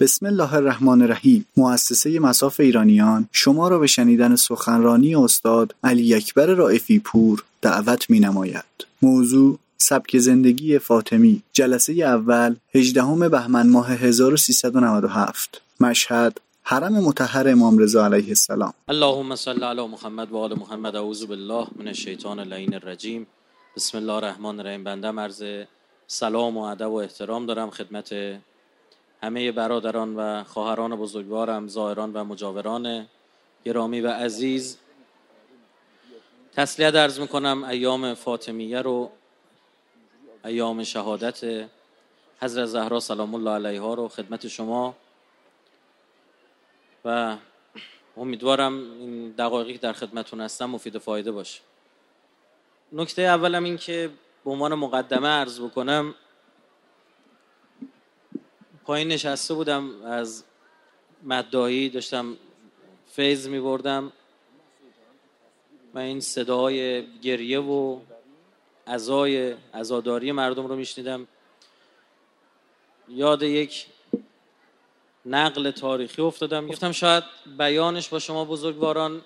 بسم الله الرحمن الرحیم. مؤسسه مساف ایرانیان شما را به شنیدن سخنرانی استاد علی اکبر رائفی پور دعوت می نماید. موضوع سبک زندگی فاطمی جلسه اول 18 بهمن ماه 1397 مشهد حرم مطهر امام رضا علیه السلام. اللهم صل علی محمد و آل محمد. اعوذ بالله من الشیطان اللعین الرجیم. بسم الله الرحمن الرحیم. بنده مرز سلام و ادب و احترام دارم خدمت همه برادران و خواهران بزرگوارم زائران و مجاوران گرامی و عزیز تسلیت عرض می‌کنم ایام فاطمیه رو ایام شهادت حضرت زهرا سلام الله علیها رو خدمت شما. و امیدوارم این دقایقی که در خدمتون هستم مفید فایده باشه. نکته اولم این که به عنوان مقدمه عرض بکنم پایین نشسته بودم از مدایی داشتم فیض می بردم و این صدای گریه و ازای ازاداری مردم رو میشنیدم. یاد یک نقل تاریخی افتادم. گفتم شاید بیانش با شما بزرگواران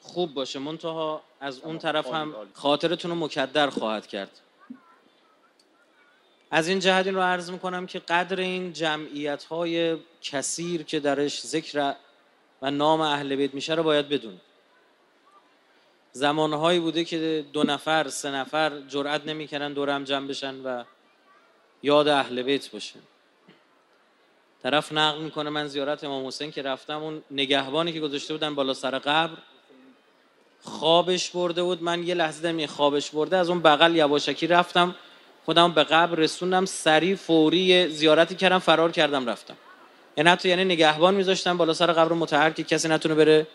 خوب باشه. منتها از اون طرف هم خاطرتون رو مکدر خواهد کرد. از این جهت این رو عرض می‌کنم که قدر این جمعیت های کثیر که درش ذکر و نام اهل بیت میشه رو باید بدون زمانهایی بوده که دو نفر سه نفر جرأت نمی‌کنن دور هم جمع بشن و یاد اهل بیت باشه طرف نقل می‌کنه من زیارت امام حسین که رفتم اون نگهبانی که گذاشته بودن بالا سر قبر خوابش برده بود. من یه لحظه دم خوابش برده از اون بغل یواشکی رفتم. خودم به قبر رسوندم سریع فوری زیارتی کردم فرار کردم رفتم. یعنی حتی یعنی نگهبان میذاشتم بالا سر قبر متحر که کسی نتونه بره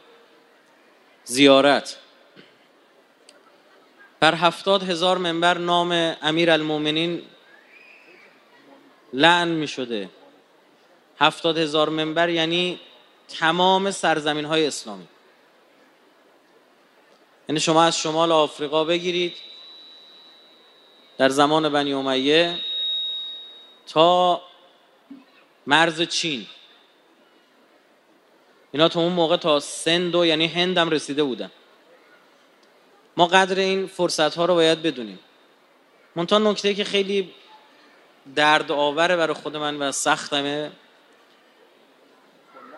زیارت. بر هفتاد هزار منبر نام امیر المومنین لعن می شده هفتاد هزار منبر یعنی تمام سرزمین های اسلامی. یعنی شما از شمال آفریقا بگیرید در زمان بنی امیه تا مرز چین. اینا تا اون موقع تا سند و یعنی هندم رسیده بودن. ما قدر این فرصت ها رو باید بدونیم. منتها نکته که خیلی درد آوره برای خود من و سختمه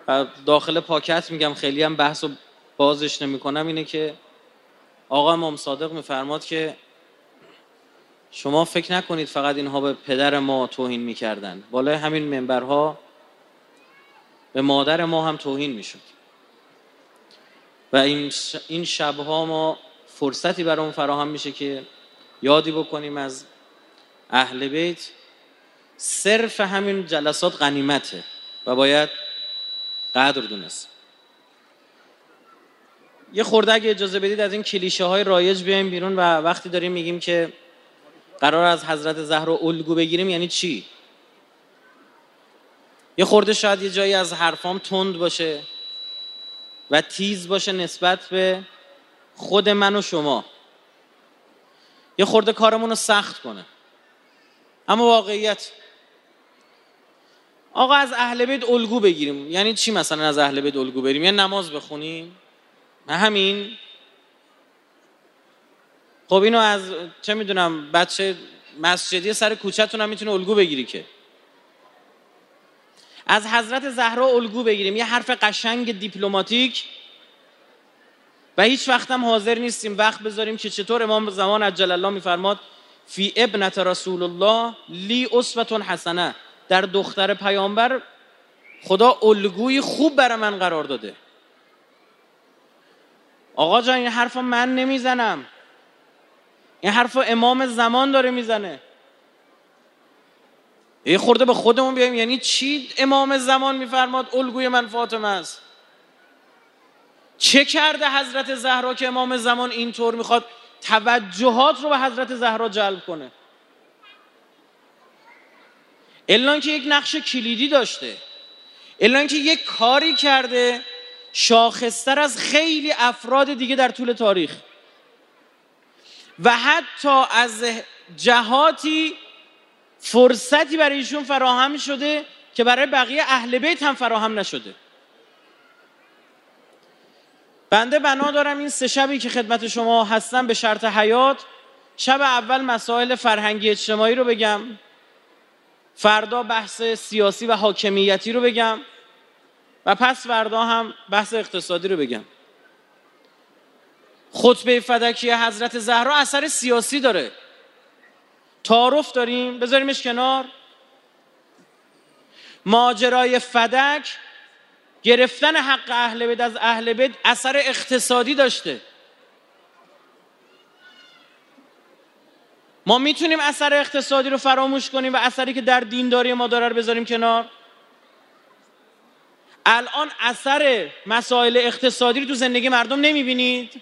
و داخل پاکت میگم خیلی هم بحث و بازش نمی کنم اینه که آقا امام صادق میفرماد که شما فکر نکنید فقط اینها به پدر ما توهین می‌کردن. بالای همین منبرها به مادر ما هم توهین می‌شد. و این شبها ما فرصتی برام فراهم میشه که یادی بکنیم از اهل بیت صرف همین جلسات غنیمته و باید قدر دونست. یه خورده اگه اجازه بدید از این کلیشه های رایج بیایم بیرون و وقتی داریم میگیم که قرار از حضرت زهرا الگو بگیریم یعنی چی؟ یه خورده شاید یه جایی از حرفام تند باشه و تیز باشه نسبت به خود من و شما. یه خورده کارمون رو سخت کنه. اما واقعیت. آقا از اهل بیت الگو بگیریم. یعنی چی مثلا از اهل بیت الگو بریم؟ یه نماز بخونیم. همین. خب اینو از چه می‌دونم بچه مسجدی سر کوچهتون هم می‌تونه الگو بگیری که. از حضرت زهرا الگو بگیریم. یه حرف قشنگ دیپلماتیک. و هیچ وقت هم حاضر نیستیم وقت بذاریم که چطور امام زمان عجل الله میفرماد فی ابنت رسول الله لی اسوتون حسنه در دختر پیامبر خدا الگوی خوب برای من قرار داده. آقا جان این حرف من نمی‌زنم. این حرف امام زمان داره می‌زنه. یه خورده به خودمون بیایم. یعنی چی امام زمان میفرماد الگوی من فاطمه است؟ چه کرده حضرت زهرا که امام زمان اینطور می‌خواد توجهات رو به حضرت زهرا جلب کنه؟ الان که یک نقش کلیدی داشته. الان که یک کاری کرده شاخصتر از خیلی افراد دیگه در طول تاریخ. و حتی از جهاتی فرصتی برای ایشون فراهم شده که برای بقیه اهل بیت هم فراهم نشده. بنده بنا دارم این سه شبی که خدمت شما هستم به شرط حیات شب اول مسائل فرهنگی اجتماعی رو بگم فردا بحث سیاسی و حاکمیتی رو بگم و پس فردا هم بحث اقتصادی رو بگم. خطبه فدکی حضرت زهرا اثر سیاسی داره. تعارف داریم بذاریمش کنار. ماجرای فدک گرفتن حق اهل بیت از اهل بیت اثر اقتصادی داشته. ما می‌تونیم اثر اقتصادی رو فراموش کنیم و اثری که در دینداری ما داره رو بذاریم کنار. الان اثر مسائل اقتصادی رو تو زندگی مردم نمی‌بینید؟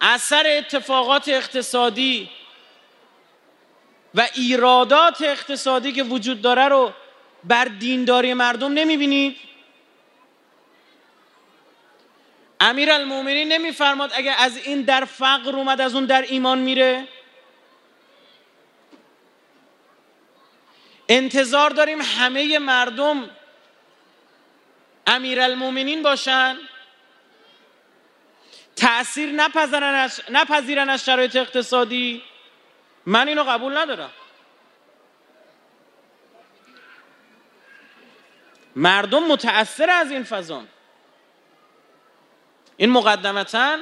اثر اتفاقات اقتصادی و ایرادات اقتصادی که وجود داره رو بر دینداری مردم نمی‌بینید؟ امیر المومنین نمیفرماد اگر از این در فقر اومد از اون در ایمان میره؟ انتظار داریم همه مردم امیر المومنین باشن؟ تأثیر نپذیرن از شرایط اقتصادی. من اینو قبول ندارم. مردم متأثر از این فضان این مقدمتا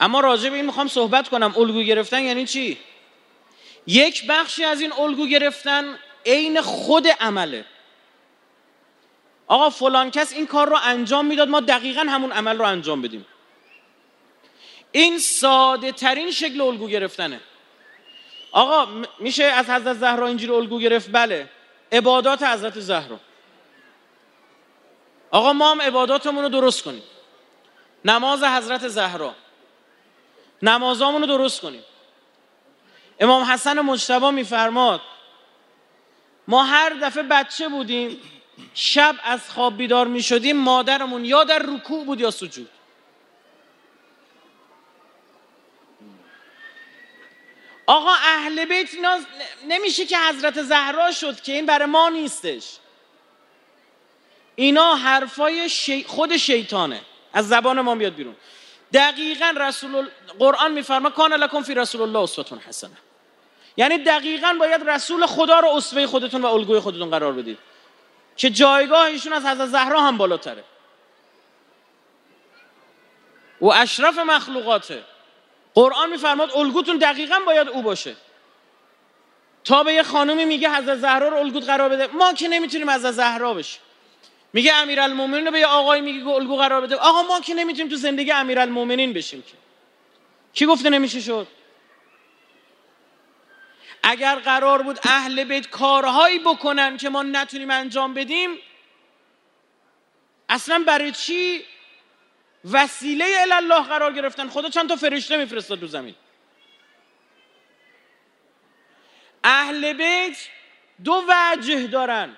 اما راجع به این می‌خوام صحبت کنم. الگو گرفتن یعنی چی؟ یک بخشی از این الگو گرفتن عین خود عمله. آقا فلان کس این کار رو انجام می‌داد ما دقیقا همون عمل رو انجام بدیم. این ساده ترین شکل الگو گرفتنه. آقا میشه از حضرت زهرا اینجوری الگو گرفت؟ بله. عبادات حضرت زهرا. آقا ما هم عباداتمون رو درست کنیم. نماز حضرت زهرا. نمازامون رو درست کنیم. امام حسن مجتبا میفرماد ما هر دفعه بچه بودیم شب از خواب بیدار می شدیم مادرمون یا در رکوع بود یا سجود. آقا اهل بیت اینا نمیشه که حضرت زهرا شد که این برای ما نیستش. اینا حرفای خود شیطانه. از زبان ما میاد بیرون. دقیقا رسول قرآن میفرما کان لکن فی رسول الله اسوتون حسنه یعنی دقیقا باید رسول خدا رو اسوه خودتون و الگوی خودتون قرار بدید. که جایگاه ایشون از حضرت زهرا هم بالاتره. و اشرف مخلوقاته. قرآن میفرماد الگوتون دقیقا باید او باشه. تا به یه خانومی میگه حضرت زهرا رو الگوت قرار بده ما که نمی‌تونیم حضرت زهرا بشیم. میگه امیرالمومنین رو به یه آقای میگه الگو قرار بده. آقا ما که نمی‌تونیم تو زندگی امیرالمومنین بشیم که. کی گفته نمیشه شد؟ اگر قرار بود اهل بیت کارهایی بکنن که ما نتونیم انجام بدیم اصلا برای چی وسیله الله قرار گرفتن؟ خدا چند تا فرشته میفرستاد دو زمین. اهل بیت دو وجه دارن.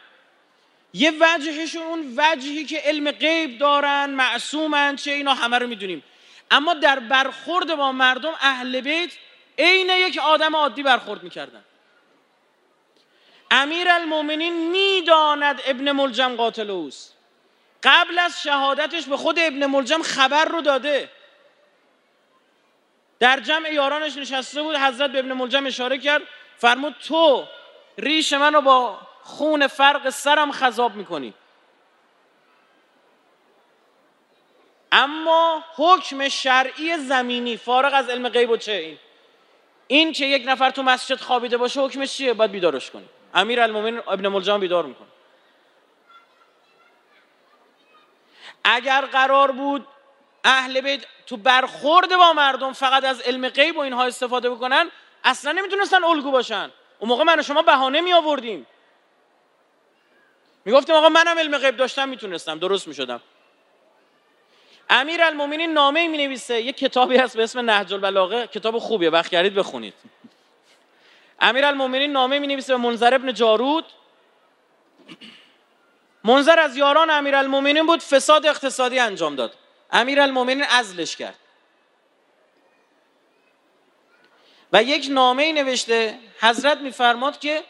یه وجهشون اون وجهی که علم غیب دارن معصومن چه اینا همه رو می‌دونیم. اما در برخورد با مردم اهل بیت عین یک آدم عادی برخورد می‌کردن. امیر المومنین می‌داند ابن ملجم قاتل اوست. قبل از شهادتش به خود ابن ملجم خبر رو داده. در جمع یارانش نشسته بود حضرت به ابن ملجم اشاره کرد فرمود تو ریش منو با خون فرق سرم خذاب می‌کنی. اما حکم شرعی زمینی فارغ از علم غیب و چه این؟ این که یک نفر تو مسجد خوابیده باشه حکمش چیه؟ باید بیدارش کنی. امیر ابن ملجم بیدار می‌کنه. اگر قرار بود اهل بیت تو برخورد با مردم فقط از علم غیب و اینها استفاده بکنن اصلا نمی‌تونستن الگو باشن. اون موقع من و شما بهانه می آوردیم می‌گفتیم آقا منم علم غیب داشتم می‌تونستم. درست می‌شدم. امیر المومنین نامه می نویسه یه کتابی هست به اسم نهج البلاغه. کتاب خوبیه. وقت کردید بخونید. امیر المومنین نامه می نویسه به منظر ابن جارود. منظر از یاران امیر المومنین بود. فساد اقتصادی انجام داد. امیر المومنین ازلش کرد. و یک نامه ای نوشته. حضرت میفرماد که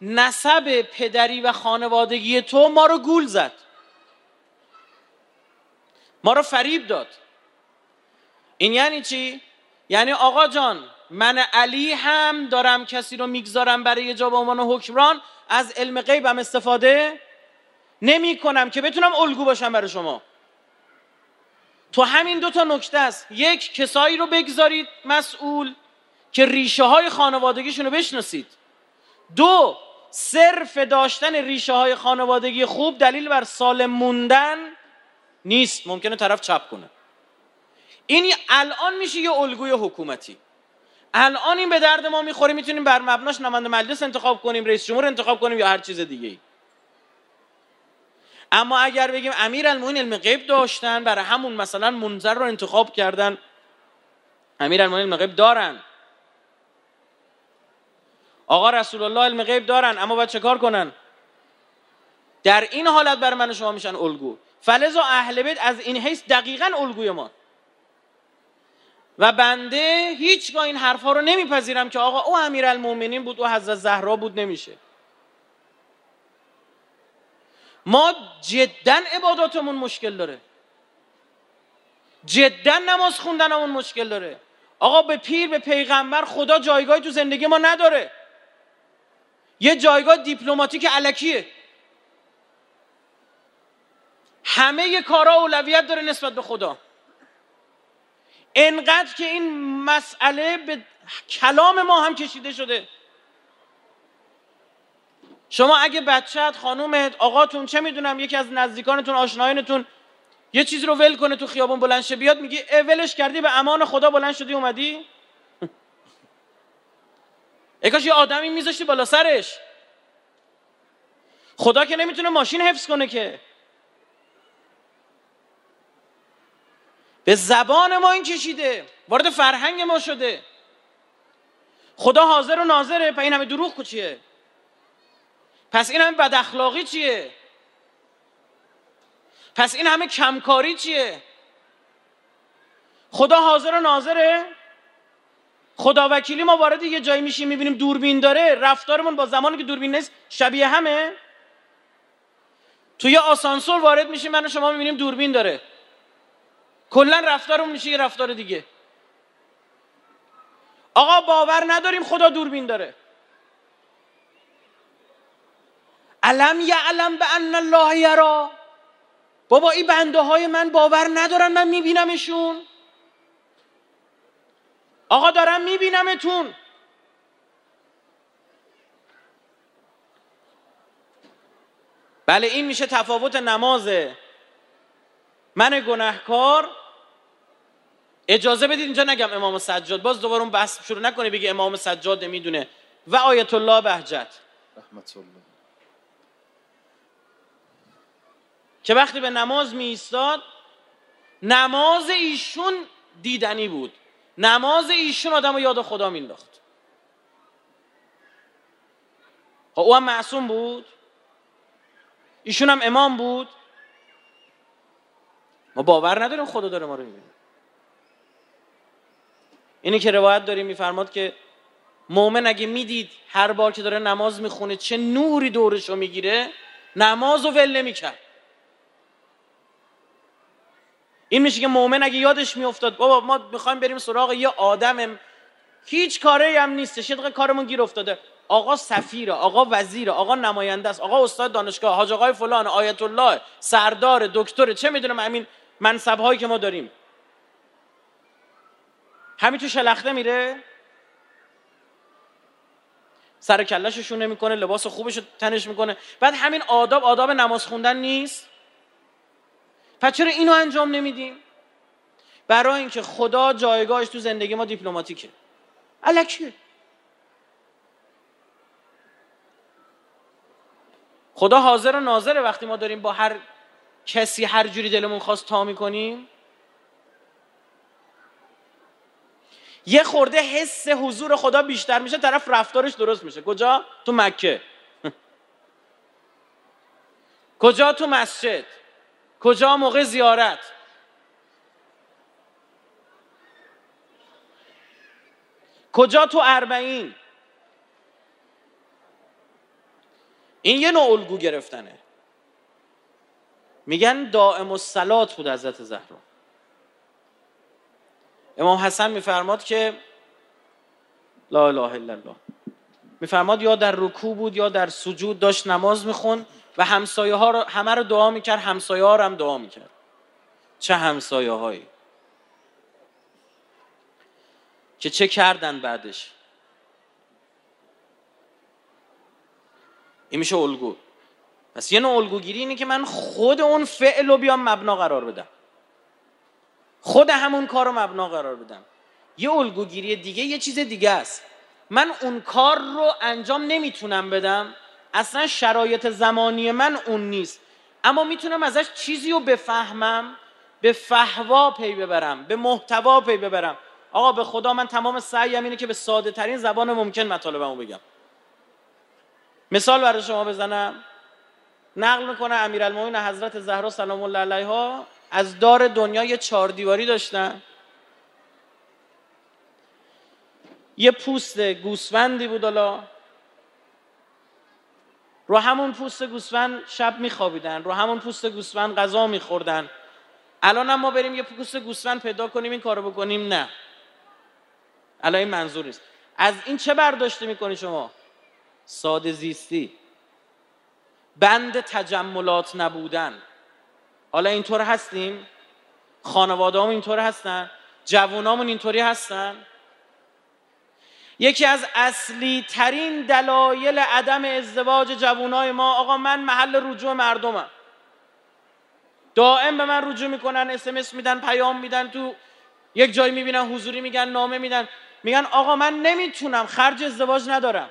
نسب پدری و خانوادگی تو ما رو گول زد. ما رو فریب داد. این یعنی چی؟ یعنی آقا جان من علی هم دارم کسی رو می‌گذارم برای یه جا به عنوان حکمران از علم غیبم استفاده نمی کنم که بتونم الگو باشم برای شما. تو همین دو تا نکته است. یک کسایی رو بگذارید مسئول که ریشه های خانوادگیشون رو بشناسید. دو صرف داشتن ریشه های خانوادگی خوب دلیل بر سالم موندن نیست ممکنه طرف چپ کنه. این الان میشه یه الگوی حکومتی. الان این به درد ما می‌خوره می‌تونیم بر مبناش نماینده مجلس انتخاب کنیم رئیس جمهور انتخاب کنیم یا هر چیز دیگه ای. اما اگر بگیم امیر المومنین علم غیب داشتن برای همون مثلا منظر رو انتخاب کردن امیر المومنین علم غیب دارن. آقا رسول الله علم غیب دارن اما باید چه کار کنن؟ در این حالت بر من شما میشن الگو. فلزا اهل بیت از این حیث دقیقا الگوی ما. و بنده هیچگاه این حرفها رو نمیپذیرم که آقا او امیر المومنین بود او حضرت زهرا بود نمیشه. ما جدا عباداتمون مشکل داره. جدا نماز خوندنمون مشکل داره. آقا به پیر به پیغمبر خدا جایگاهی تو زندگی ما نداره. یه جایگاه دیپلماتیک علکیه. همه کارا اولویت داره نسبت به خدا. انقدر که این مسئله به کلام ما هم کشیده شده. شما اگه بچت خانومت آقاتون چه می‌دونم یکی از نزدیکانتون آشنایانتون یه چیزی رو ول کنه تو خیابون بلند شه بیاد میگی ولش کردی به امان خدا بلند شدی اومدی؟ کاش یه آدمی میذاشتی بالا سرش. خدا که نمی‌تونه ماشین حفظ کنه که. به زبان ما این کشیده. وارد فرهنگ ما شده. خدا حاضر و ناظره. پس این همه دروغ چیه؟ پس این همه بد اخلاقی چیه؟ پس این همه کمکاری چیه؟ خدا حاضر و ناظره. خدا وکیلی ما وارد یه جایی میشیم می‌بینیم دوربین داره. رفتارمون با زمانی که دوربین نیست شبیه همه. توی آسانسور وارد میشیم من و شما می‌بینیم دوربین داره. کلا رفتارمون میشه یه رفتار دیگه. آقا باور نداریم خدا دوربین داره. علم یعلم به ان الله یرا؟ بابا این بنده های من باور ندارن من میبینمشون. آقا دارم میبینمتون. بله این میشه تفاوت نماز من گناهکار اجازه بدید اینجا نگم امام سجاد. باز دوباره اون بحث شروع نکنه بگی امام سجاد نمی‌دونه. و آیت الله بهجت. رحمت الله که وقتی به نماز می ایستاد نماز ایشون دیدنی بود. نماز ایشون آدم یاد خدا مینداخت خب او هم معصوم بود. ایشون هم امام بود. ما باور نداریم خدا داره ما رو می‌بینه. اینی که روایت داریم میفرماد که مؤمن اگه می‌دید هر بار که داره نماز می‌خونه چه نوری دورش رو می‌گیره نماز رو ول نمی‌کرد. این میشه که مؤمن اگه یادش میافتاد بابا ما می‌خوایم بریم سراغ یه آدم هیچ کاری هم نیستش یه کارمون گیر افتاده. آقا سفیر آقا وزیر آقا نماینده است آقا استاد دانشگاه حاج آقای فلان آیت الله سردار دکتر چه می‌دونم همین منصب هایی که ما داریم. همین تو شلخته میره؟ سر کلششون نمی‌کنه لباس خوبش رو تنش می‌کنه. بعد همین آداب آداب نماز خوندن نیست؟ پس چرا اینو انجام نمیدیم؟ برای اینکه خدا جایگاهش تو زندگی ما دیپلماتیکه. الکیه خدا حاضر و ناظره وقتی ما داریم با هر کسی هر جوری دلمون خواست تا می‌کنیم. یه خورده حس حضور خدا بیشتر میشه طرف رفتارش درست میشه. کجا؟ تو مکه. کجا تو مسجد؟ کجا موقع زیارت؟ کجا تو اربعین؟ این یه نوع الگو گرفتنه. میگن دائم الصلات بود حضرت زهرا. امام حسن میفرماد که لا اله الا الله. میفرماد یا در رکوع بود یا در سجود داشت نماز میخون و همسایه ها رو همه رو دعا می‌کرد همسایه ها رو هم دعا می‌کرد. چه همسایه هایی که چه کردن بعدش؟ این میشه الگو. پس یه نوع الگوگیری اینه که من خود اون فعل رو بیام مبنا قرار بدم. خود همون کار رو مبنا قرار بدم. یه الگوگیری دیگه یه چیز دیگه است. من اون کار رو انجام نمی‌تونم بدم. اصلا شرایط زمانی من اون نیست. اما می‌تونم ازش چیزی رو بفهمم به فهوا پی ببرم به محتوا پی ببرم. آقا به خدا من تمام سعیم اینه که به ساده ترین زبان ممکن مطالبمو بگم. مثال برای شما بزنم. نقل می‌کنه امیرالمومنین حضرت زهرا سلام الله علیها. از دار دنیا یه چهار دیواری داشتن. یه پوست گوسفندی بود حالا. رو همون پوست گوسفند شب میخوابیدن رو همون پوست گوسفند غذا میخوردن. الان هم ما بریم یه پوست گوسفند پیدا کنیم این کارو بکنیم؟ نه. الان این منظور نیست. از این چه برداشته می‌کنی شما؟ ساده زیستی. بند تجملات نبودن. حالا اینطور هستیم؟ خانواده هم اینطور هستن؟ جوونامون اینطوری هستن؟ یکی از اصلی ترین دلایل عدم ازدواج جوانای ما آقا من محل رجوع مردمم. دائم به من رجوع می‌کنن اسمس میدن پیام میدن تو یک جایی می‌بینن حضوری میگن نامه میدن. میگن آقا من نمی‌تونم خرج ازدواج ندارم.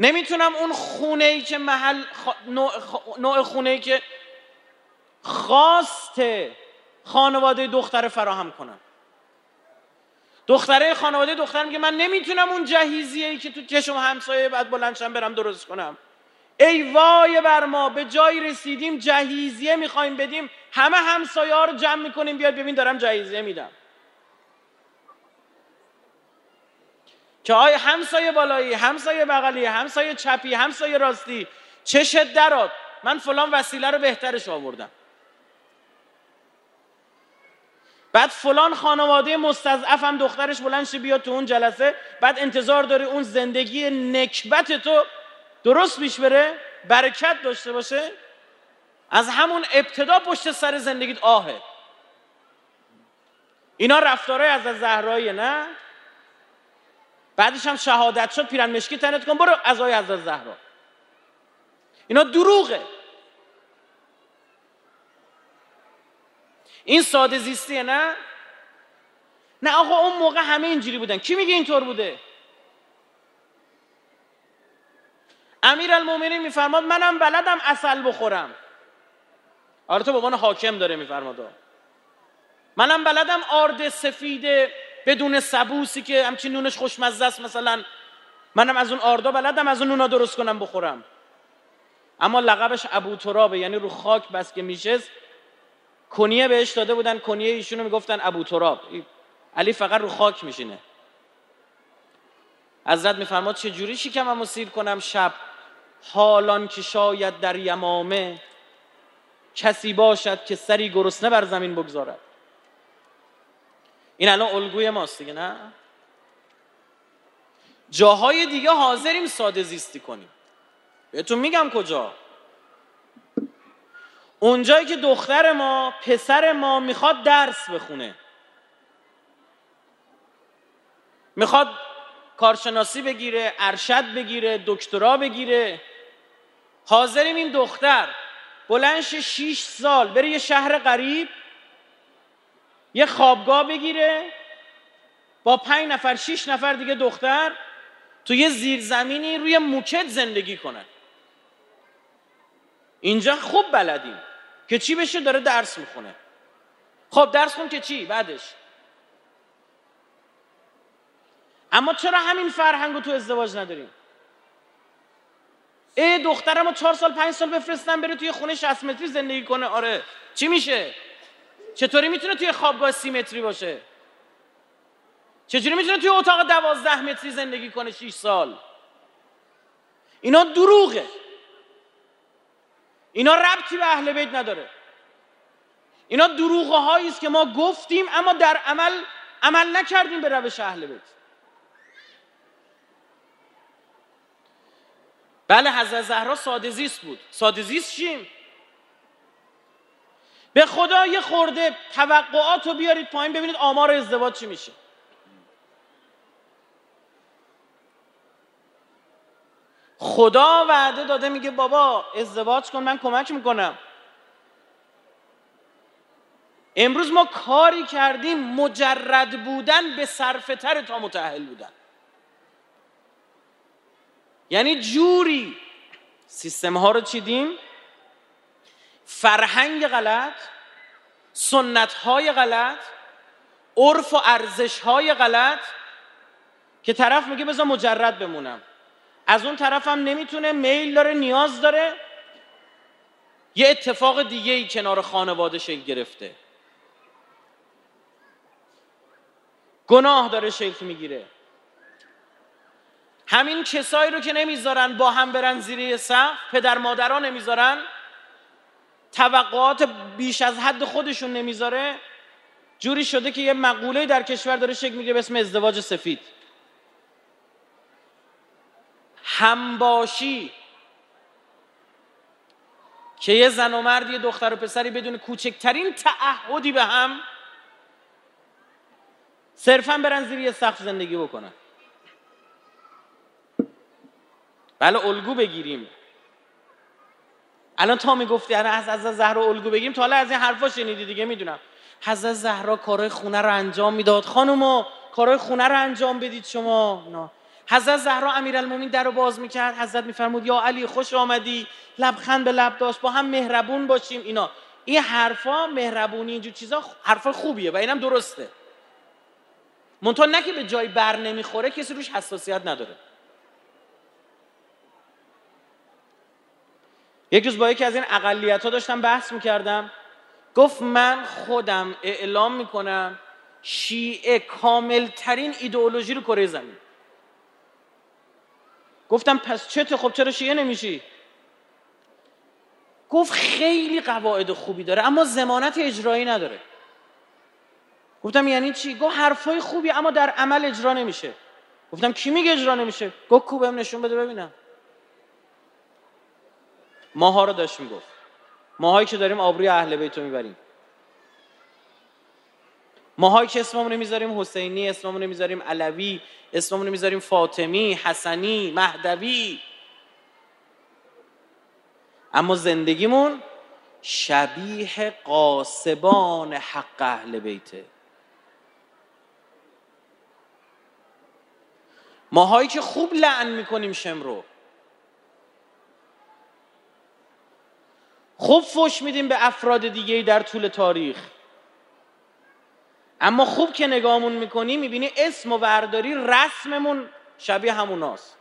نمی‌تونم اون خونه ای که محل نوع, خونه ای که خواست خانواده دختر فراهم کنم. دختره خانواده دختر میگه من نمی‌تونم اون جهیزیه ای که تو چشم همسایه بعد بلندشم برم درست کنم. ای وای بر ما به جای رسیدیم جهیزیه می‌خوایم بدیم همه همسایه ها رو جمع می‌کنیم بیاد ببین دارم جهیزیه میدم. که آیا همسایه بالایی همسایه بغلی همسایه چپی همسایه راستی چشت درات؟ من فلان وسیله رو بهترش آوردم. بعد فلان خانواده مستضعف هم دخترش بلند شه بیاد تو اون جلسه. بعد انتظار داره اون زندگی نکبت تو درست پیش بره برکت داشته باشه؟ از همون ابتدا پشت سر زندگیت آهه. اینا رفتارهای از زهرایی نه؟ بعدش هم شهادت شد پیرن مشکی تنت کن برو از آی از زهرا. اینا دروغه. این ساده زیستیه نه؟ نه آقا اون موقع همه اینجوری بودن. کی میگه اینطور بوده؟ امیر المومنین میفرماد منم بلدم اصل بخورم. آره تو عنوان حاکم داره میفرماد. منم بلدم آرد سفید بدون سبوسی که همچین نونش خوشمزه است مثلا. منم از اون آردا بلدم از اون نونا درست کنم بخورم. اما لقبش ابو ترابه یعنی رو خاک بس که میشست کنیه بهش داده بودن کنیه ایشونو می‌گفتن ابو تراب. علی فقط رو خاک میشینه. حضرت میفرماد چه جوری شکممو سیر کنم شب؟ حالان که شاید در یمامه کسی باشد که سری گرسنه بر زمین بگذارد. این الان الگوی ماست دیگه نه؟ جاهای دیگه حاضریم ساده زیستی کنیم. بهتون میگم کجا؟ اونجایی که دختر ما پسر ما می‌خواد درس بخونه. می‌خواد کارشناسی بگیره ارشد بگیره دکترا بگیره. حاضریم این دختر بلنش 6 سال بره یه شهر غریب یه خوابگاه بگیره با پنج نفر شیش نفر دیگه دختر تو یه زیرزمینی روی موکت زندگی کنن. اینجا خوب بلدیم که چی بشه؟ داره درس می‌خونه. خب درس کن که چی؟ بعدش. اما چرا همین فرهنگ تو ازدواج نداریم؟ ای دخترم چهار سال پنج سال بفرستن بره توی خونه 60 متری زندگی کنه. آره. چی میشه؟ چطوری می‌تونه توی خوابگاه سی متری باشه؟ چجوری می‌تونه توی اتاق دوازده متری زندگی کنه 6 سال؟ اینا دروغه. اینا ربطی به اهل بیت نداره. اینا دروغه هایی است که ما گفتیم اما در عمل عمل نکردیم به روش اهل بیت. بله حضرت زهرا ساده زیست بود. ساده زیست چیم به خدا یه خورده توقعات رو بیارید پایین ببینید آمار ازدواج چی میشه. خدا وعده داده میگه بابا ازدواج کن من کمک می‌کنم. امروز ما کاری کردیم مجرد بودن به صرفتر تا متحل بودن. یعنی جوری سیستم ها رو چیدیم؟ فرهنگ غلط سنت های غلط عرف و ارزش های غلط که طرف میگه بذار مجرد بمونم. از اون طرف هم نمی‌تونه میل داره نیاز داره. یه اتفاق دیگه ای کنار خانواده شکل گرفته. گناه داره شکل می‌گیره. همین کسایی رو که نمی‌ذارن با هم برن زیر سقف پدر مادرها نمی‌ذارن توقعات بیش از حد خودشون نمی‌ذاره. جوری شده که یه مقوله در کشور داره شکل می‌گیره به اسم ازدواج سفید. همباشی. که یه زن و مرد یه دختر و پسری بدون کوچکترین تعهدی به هم صرفا برن زیر یه سقف زندگی بکنن. بله الگو بگیریم. الان تا می‌گفتی از از زهرا الگو بگیریم تا حالا از این حرفا شنیدی دیگه می‌دونم. حضرت زهرا کارهای خونه رو انجام می‌داد. خانوما کارهای خونه رو انجام بدید شما. نه. حضرت زهرا امیرالمومنین در رو باز می‌کرد. حضرت میفرمود یا علی خوش آمدی. لبخند به لب داشت. با هم مهربون باشیم. اینا. این حرفا مهربونی اینجور چیزا حرفا خوبیه و اینم درسته. منتها نه که به جای بر نمی‌خوره کسی روش حساسیت نداره. یک روز با یکی از این اقلیت ها داشتم بحث می‌کردم. گفت من خودم اعلام می‌کنم شیعه کامل ترین ایدئولوژی رو کره زمین. گفتم پس چته خب چرا شیعه نمیشی؟ گفت خیلی قواعد خوبی داره اما زمانت اجرایی نداره. گفتم یعنی چی؟ گفت حرفای خوبی اما در عمل اجرا نمیشه. گفتم کی میگه اجرا نمیشه؟ گفت کو بهم نشون بده ببینم. ماها رو داشت می‌گفت. ماهایی که داریم آبروی اهل بیت رو می‌بریم. ماهایی که اسممون می‌ذاریم حسینی اسممون می‌ذاریم علوی اسممون می‌ذاریم فاطمی حسنی مهدوی. اما زندگیمون شبیه قاسبان حق اهل بیته. ماهایی که خوب لعن می‌کنیم شم رو خوب فش میدیم به افراد دیگه در طول تاریخ. اما خوب که نگاهمون می‌کنی می‌بینی اسم و ورداری رسممون شبیه هموناست.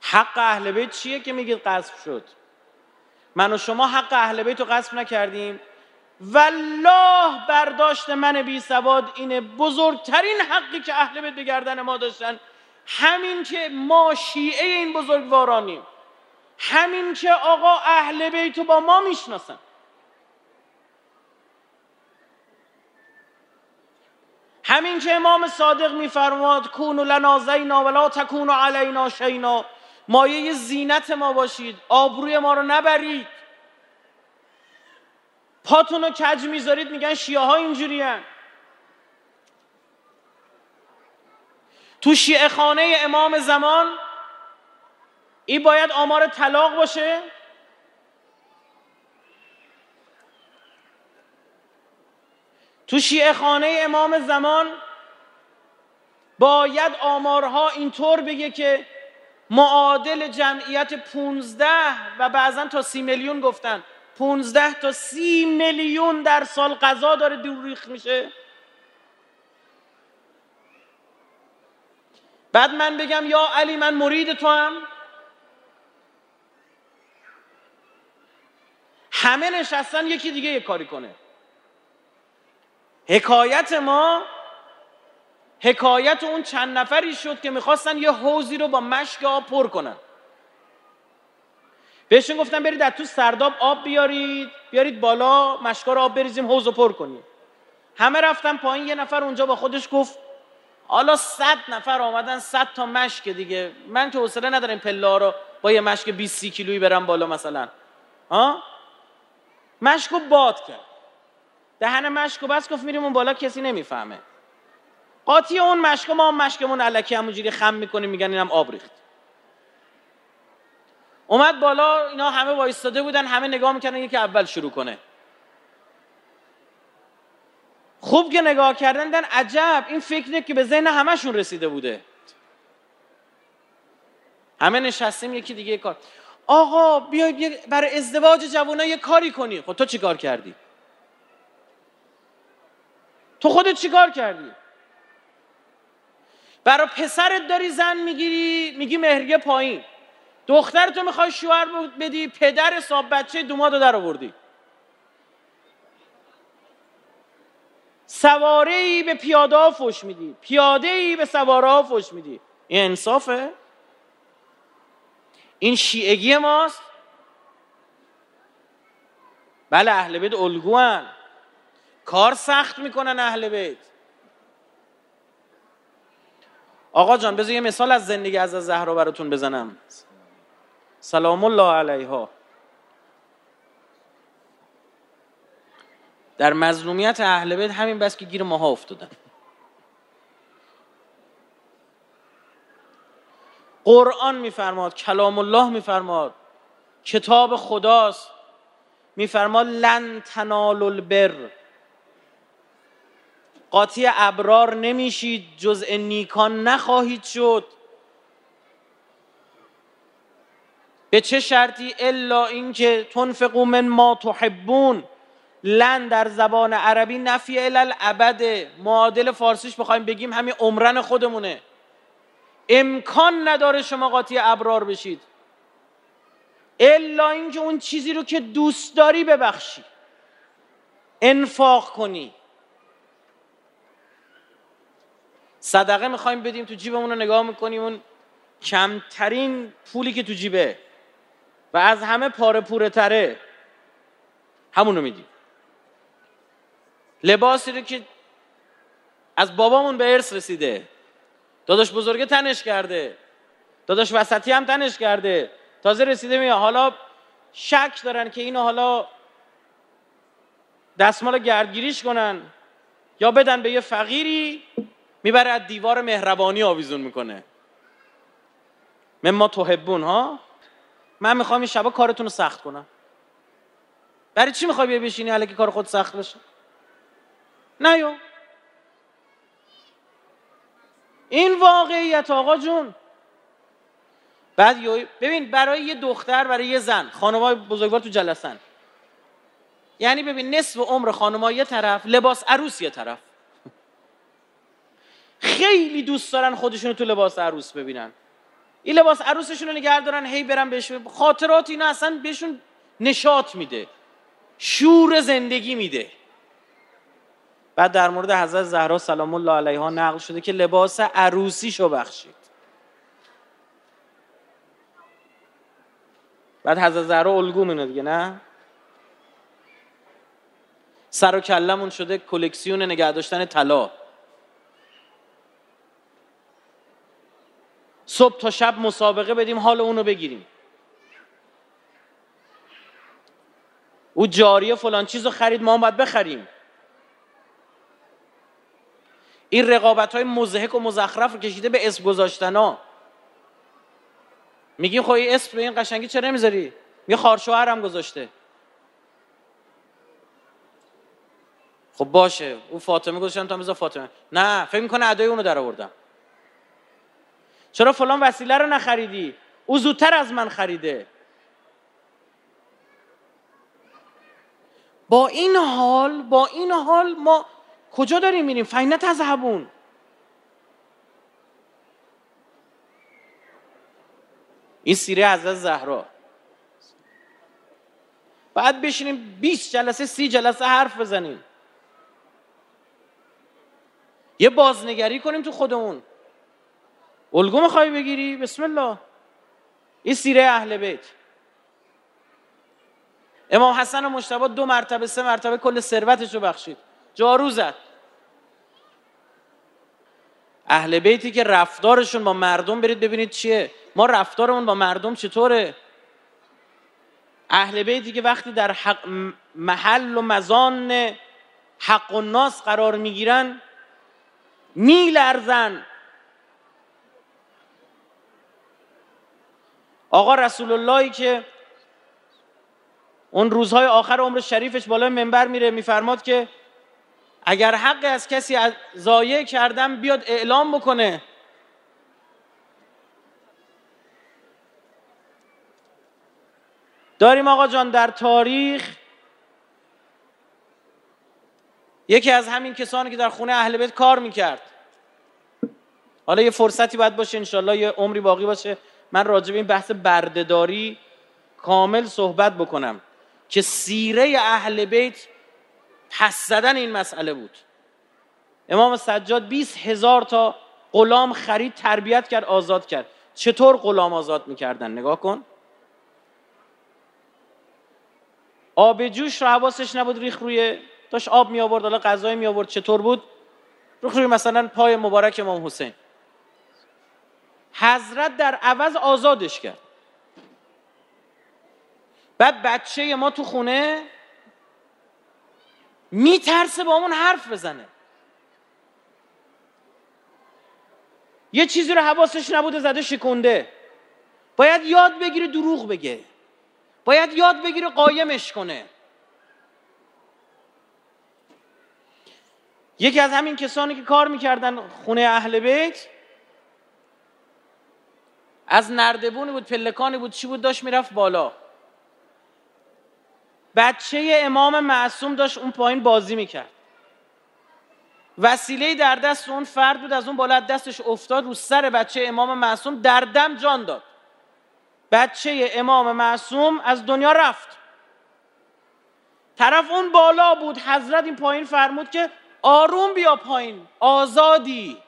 حق اهل بیت چیه که میگید قصب شد؟ من و شما حق اهل بیت رو قصب نکردیم. والله برداشت من بی سواد اینه بزرگترین حقی که اهل بیت به گردن ما داشتن همین که ما شیعه این بزرگوارانیم. همین که آقا اهل بیت با ما می‌شناسن. همین که امام صادق میفرماد کونو لنا زینا ولا تکونو علینا شینا. مایه زینت ما باشید آبروی ما رو نبرید. پاتون رو کج می‌ذارید میگن شیعه ها اینجوری تو شیعه خانه امام زمان این باید آمار طلاق باشه؟ تو شیعه خانه امام زمان باید آمارها اینطور بگه که معادل جمعیت 15 و بعضا تا سی میلیون گفتن. 15 تا سی میلیون در سال غذا داره دور ریخ میشه. بعد من بگم یا علی من مرید تو هم همه نشستن یکی دیگه یه کاری کنه. حکایت ما حکایت اون چند نفری شد که می‌خواستن یه حوزی رو با مشک آب پر کنن. بهشون گفتن برید از تو سرداب آب بیارید بیارید بالا مشکا رو آب بریزیم حوز رو پر کنیم. همه رفتن پایین یه نفر اونجا با خودش گفت حالا صد نفر آمدن صد تا مشک دیگه. من که حوصله ندارم پله رو با یه مشک 20 کیلویی برم بالا مثلا. ها؟ مشک رو باد کرد. دهن مشک رو بس گفت میریم اون بالا کسی نمی‌فهمه. قاطی اون مشک ما هم مشکمون علکی همونجوری خم می‌کنیم میگن اینم آب ریخت. اومد بالا اینا همه وایستاده بودن همه نگاه می‌کردن یکی اول شروع کنه. خوب که نگاه کردن دن عجب. این فکره که به ذهن همشون رسیده بوده. همه نشستیم یکی دیگه کار. آقا بیای برای ازدواج جوونا یه کاری کنی. خب تو چی کار کردی؟ تو خودت چی کار کردی؟ برای پسرت داری زن می‌گیری؟ میگی مهریه پایین. دختر تو می‌خوای شوهر بدی؟ پدر حساب بچه دوماد رو در آوردی. سواره ای به پیاده ها فش میدی. پیاده ای به سواره ها فش میدی. این انصافه. این شیعگی ماست. بله اهل بیت الگوان کار سخت می‌کنن اهل بیت. آقا جان بذار یه مثال از زندگی از زهرا براتون بزنم. سلام الله علیها. در مظلومیت اهل بیت همین بس که گیر ماها افتادن. قرآن میفرماد کلام الله میفرماد کتاب خداست میفرماد لن تنال البر. قاطی ابرار نمیشید جزء نیکان نخواهید شد. به چه شرطی؟ الا اینکه تنفقوا من ما تحبون. لن در زبان عربی نفی الالعبد معادل فارسیش بخوایم بگیم همین عمرن خودمونه. امکان نداره شما قاطی ابرار بشید. الا اینکه اون چیزی رو که دوست داری ببخشی. انفاق کنی. صدقه می‌خوایم بدیم تو جیبمون رو نگاه می‌کنیم. اون کمترین پولی که تو جیبه. و از همه پاره پوره تره. همونو میدیم. لباسی رو که از بابامون به ارث رسیده. داداش بزرگه تنش کرده. داداش وسطی هم تنش کرده. تازه رسیده میاد حالا شک دارن که اینو حالا دستمال گردگیریش کنن یا بدن به یه فقیری می‌بره از دیوار مهربانی آویزون می‌کنه. مما توهبون ها؟ من می‌خوام این شبا کارتون رو سخت کنم. برای چی می‌خوای بیا بشینی علیه کار خود سخت بشه نه یو این واقعیت آقا جون. بعد ببین برای یه دختر برای یه زن خانمای بزرگوار تو جلسن. یعنی ببین نصف عمر خانمای یه طرف لباس عروس یه طرف. خیلی دوست دارن خودشونو تو لباس عروس ببینن. این لباس عروسشون رو نگه دارن هی برن بهش خاطرات اینا اصلا بهشون نشاط میده. شور زندگی میده. بعد در مورد حضرت زهرا سلام الله علیها نقل شده که لباس شو بخشید. بعد حضرت زهرا الگو مینه دیگه نه؟ سر و کلمون شده کلکسیون نگه داشتن طلا. صبح تا شب مسابقه بدیم حال اونو بگیریم. او جاریه فلان چیز رو خرید ما هم باید بخریم. این رقابت های مزهک و مزخرف رو کشیده به اسم گذاشتن ها. میگیم خب این اسم به این قشنگی چرا نمی‌ذاری؟ یه خارشوهر گذاشته. خب باشه او فاطمه گذاشتن تا میذار فاطمه. نه فکر می‌کنه ادای اونو در آوردم. چرا فلان وسیله رو نخریدی؟ او زودتر از من خریده. با این حال با این حال ما کجا داریم میریم؟ فینت از هبون این سیره از زهرا. بعد بشینیم 20 جلسه سی جلسه حرف بزنیم. یه بازنگری کنیم تو خودمون. الگو می‌خوای بگیری؟ بسم الله. این سیره اهل بیت. امام حسن و مشتبه دو مرتبه سه مرتبه کل ثروتش رو بخشید. جارو زد. اهل بیتی که رفتارشون با مردم برید ببینید چیه. ما رفتارمون با مردم چطوره؟ اهل بیتی که وقتی در حق محل و مزان حق و ناس قرار می‌گیرن میلرزن. آقا رسول اللهی که اون روزهای آخر عمر شریفش بالای منبر میره میفرماد که اگر حق از کسی ضایع کردم بیاد اعلام بکنه. داریم آقا جان در تاریخ یکی از همین کسانی که در خونه اهل بیت کار می‌کرد. حالا یه فرصتی باید باشه انشالله یه عمری باقی باشه. من راجع به این بحث بردهداری کامل صحبت بکنم که سیره اهل بیت پس زدن این مسئله بود. امام سجاد 20 هزار تا غلام خرید تربیت کرد آزاد کرد. چطور غلام آزاد می‌کردن؟ نگاه کن. آب جوش رو حواسش نبود ریخ روی داشت آب می آورد حالا غذای می آورد چطور بود؟ ریخ روی مثلا پای مبارک امام حسین. حضرت در عوض آزادش کرد. بعد بچه ما تو خونه میترسه با اون حرف بزنه. یه چیزی رو حواسش نبوده زده شکنده. باید یاد بگیره دروغ بگه. باید یاد بگیره قایمش کنه. یکی از همین کسانی که کار می‌کردن خونه اهل بیت از نردبونی بود پلکانی بود چی بود؟ داشت می‌رفت بالا. بچه امام معصوم داشت اون پایین بازی می‌کرد. وسیله در دست اون فرد بود از اون بالا دستش افتاد رو سر بچه امام معصوم در دم جان داد. بچه امام معصوم از دنیا رفت. طرف اون بالا بود حضرت این پایین فرمود که آروم بیا پایین آزادی.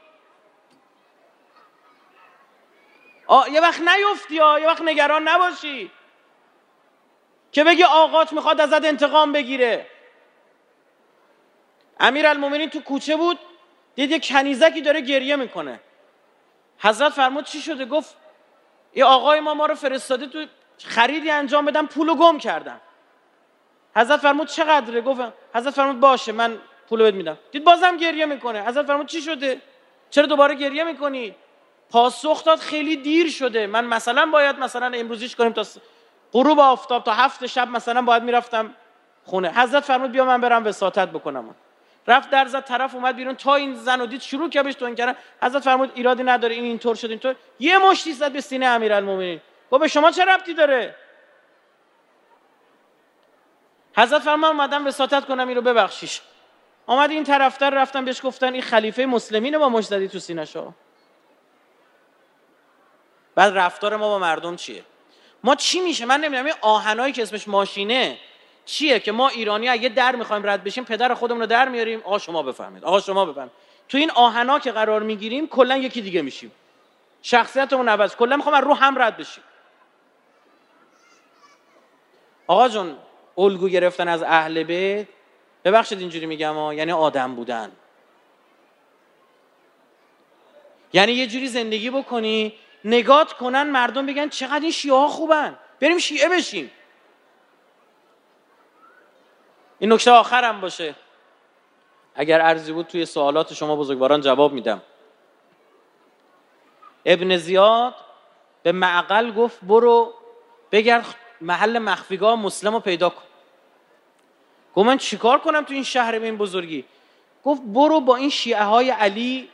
یه وقت نیفتی یا یه وقت نگران نباشی. که بگی آقات می‌خواد ازت انتقام بگیره. امیر المومنین تو کوچه بود دید یه کنیزکی داره گریه می‌کنه. حضرت فرمود چی شده؟ گفت یه آقای ما ما رو فرستاده تو خریدی انجام بدم پولو گم کردم. حضرت فرمود چقدره؟ گفت حضرت فرمود باشه من پولو بهت میدم. دید بازم گریه می‌کنه. حضرت فرمود چی شده؟ چرا دوباره گریه می‌کنی؟ پاسخ داد خیلی دیر شده. من مثلا باید مثلا امروزیش کنیم تا غروب آفتاب تا هفت شب مثلا باید می‌رفتم خونه. حضرت فرمود بیا من برم وساطت بکنم. رفت در زد طرف اومد بیرون تا این زن و دید شروع که بهش تون کردن. حضرت فرمود ایرادی نداره این اینطور شد اینطور. یه مشتی زد به سینه امیرالمومنین. گفت به شما چه ربطی داره؟ حضرت فرمان اومدم وساطت کنم اینو ببخشیش. آمد این طرفتر رفتم بهش گفتن این خلیفه مسلمینه با مجددی تو سینه شو بعد رفتار ما با مردم چیه؟ ما چی میشه؟ من نمی‌دونم. این آهنایی که اسمش ماشینه چیه که ما ایرانی یه در می‌خوایم رد بشیم پدر خودمون رو در میاریم. آقا شما بفهمید. آقا شما بفهمید. تو این آهنا که قرار می‌گیریم کلا یکی دیگه میشیم. شخصیتمون عوض. کلا می‌خوام رو هم رد بشیم. آقا جون الگو گرفتن از اهل بیت. ببخشید اینجوری میگم ها. یعنی آدم بودن. یعنی یه جوری زندگی بکنی نگات کنن مردم بگن چقدر این شیعه ها خوبن. بریم شیعه بشیم. این نکته آخرم باشه. اگر ارزی بود توی سوالات شما بزرگواران جواب میدم. ابن زیاد به معقل گفت برو بگرد محل مخفیگاه مسلم رو پیدا کن. گفت من چیکار کنم تو این شهر به این بزرگی؟ گفت برو با این شیعه های علی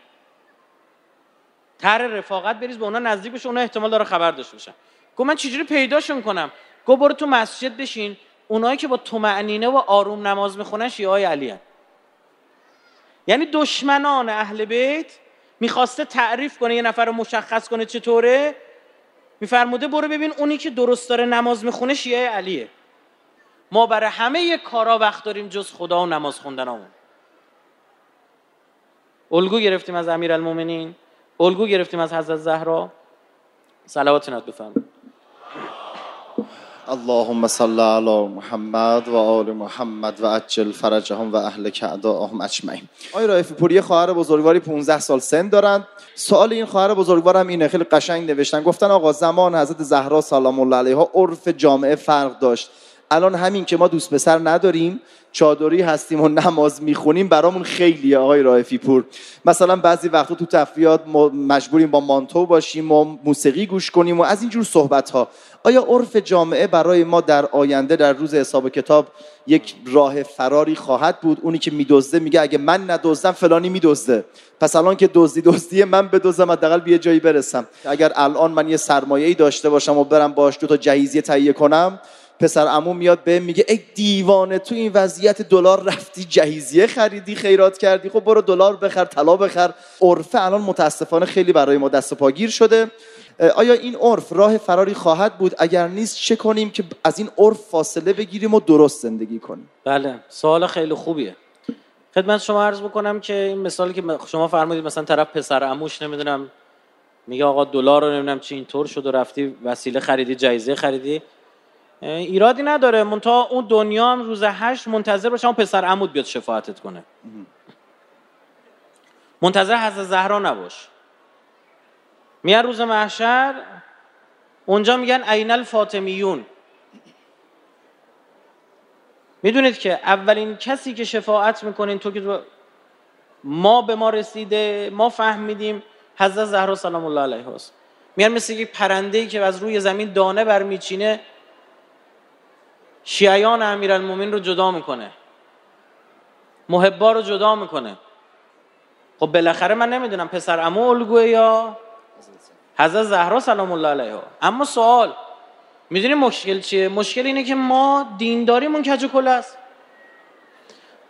تر رفاقت بریز به اونا نزدیک بشه اونا احتمال داره خبر داشته باشن. گفت من چجوری پیداشون کنم؟ گفت برو تو مسجد بشین. اونایی که با تومعنینه و آروم نماز می‌خونن شیعه های علی هن. یعنی دشمنان اهل بیت می‌خواسته تعریف کنه یه نفر رو مشخص کنه چطوره. میفرموده برو ببین اونی که درست داره نماز می‌خونه شیعه علیه. ما برای همه کارا وقت داریم جز خدا و نماز خوندن همون الگو گرفتیم از امیرالمومنین. الگو گرفتیم از حضرت زهرا. صلوات نات بفرمایید. اللهم صل علی محمد و آل محمد و عجل فرجهم و اهل کعداهم اجمعین. آقای رائفی پور یه خواهر بزرگواری 15 سال سن دارن. سوال این خواهر بزرگوارم اینه خیلی قشنگ نوشتن. گفتن آقا زمان حضرت زهرا سلام الله علیها عرف جامعه فرق داشت. الان همین که ما دوست پسر نداریم چادری هستیم و نماز می‌خونیم برامون خیلی آقای رائفی پور. مثلا بعضی وقتا تو تفریات مجبوریم با مانتو باشیم و موسیقی گوش کنیم و از اینجور صحبت ها آیا عرف جامعه برای ما در آینده در روز حساب کتاب یک راه فراری خواهد بود؟ اونی که میدزده میگه اگه من ندزدم فلانی میدزده. پس الان که دزدی دزدی من بدزدم حداقل به جایی برسم. اگر الان من یه سرمایه‌ای داشته باشم و برم باش دو تا جهیزیه تهیه کنم پسر عمو میاد به میگه ای دیوانه تو این وضعیت دلار رفتی جهیزیه خریدی خیرات کردی خب برو دلار بخر طلا بخر. عرفه الان متاسفانه خیلی برای ما دست پاگیر شده. آیا این عرف راه فراری خواهد بود؟ اگر نیست چه کنیم که از این عرف فاصله بگیریم و درست زندگی کنیم؟ بله سوال خیلی خوبیه. خدمت شما عرض بکنم که این مثالی که شما فرمودید مثلا طرف پسر عموش نمی‌دونم میگه آقا دلار رو نمی‌دونم چی اینطور شد و رفتی وسیله خریدی جایزه خریدی. ایرادی نداره. منتها اون دنیا هم روز هشت منتظر باشه اون پسر عمود بیاد شفاعتت کنه. منتظر حضرت زهرا نباش. میان روز محشر اونجا میگن عین الفاطمیون. می‌دونید که اولین کسی که شفاعت می‌کنین تو که ما به ما رسیده ما فهمیدیم حضرت زهرا سلام الله علیها است. میان مثل یک پرنده که از روی زمین دانه برمیچینه شیعیان امیرالمومنین رو جدا می‌کنه. محبا رو جدا می‌کنه. خب بالاخره من نمی‌دونم پسر امو الگوه یا حضرت زهرا سلام الله علیها. اما سوال می‌دونی مشکل چیه؟ مشکل اینه که ما دینداریمون کج کل است.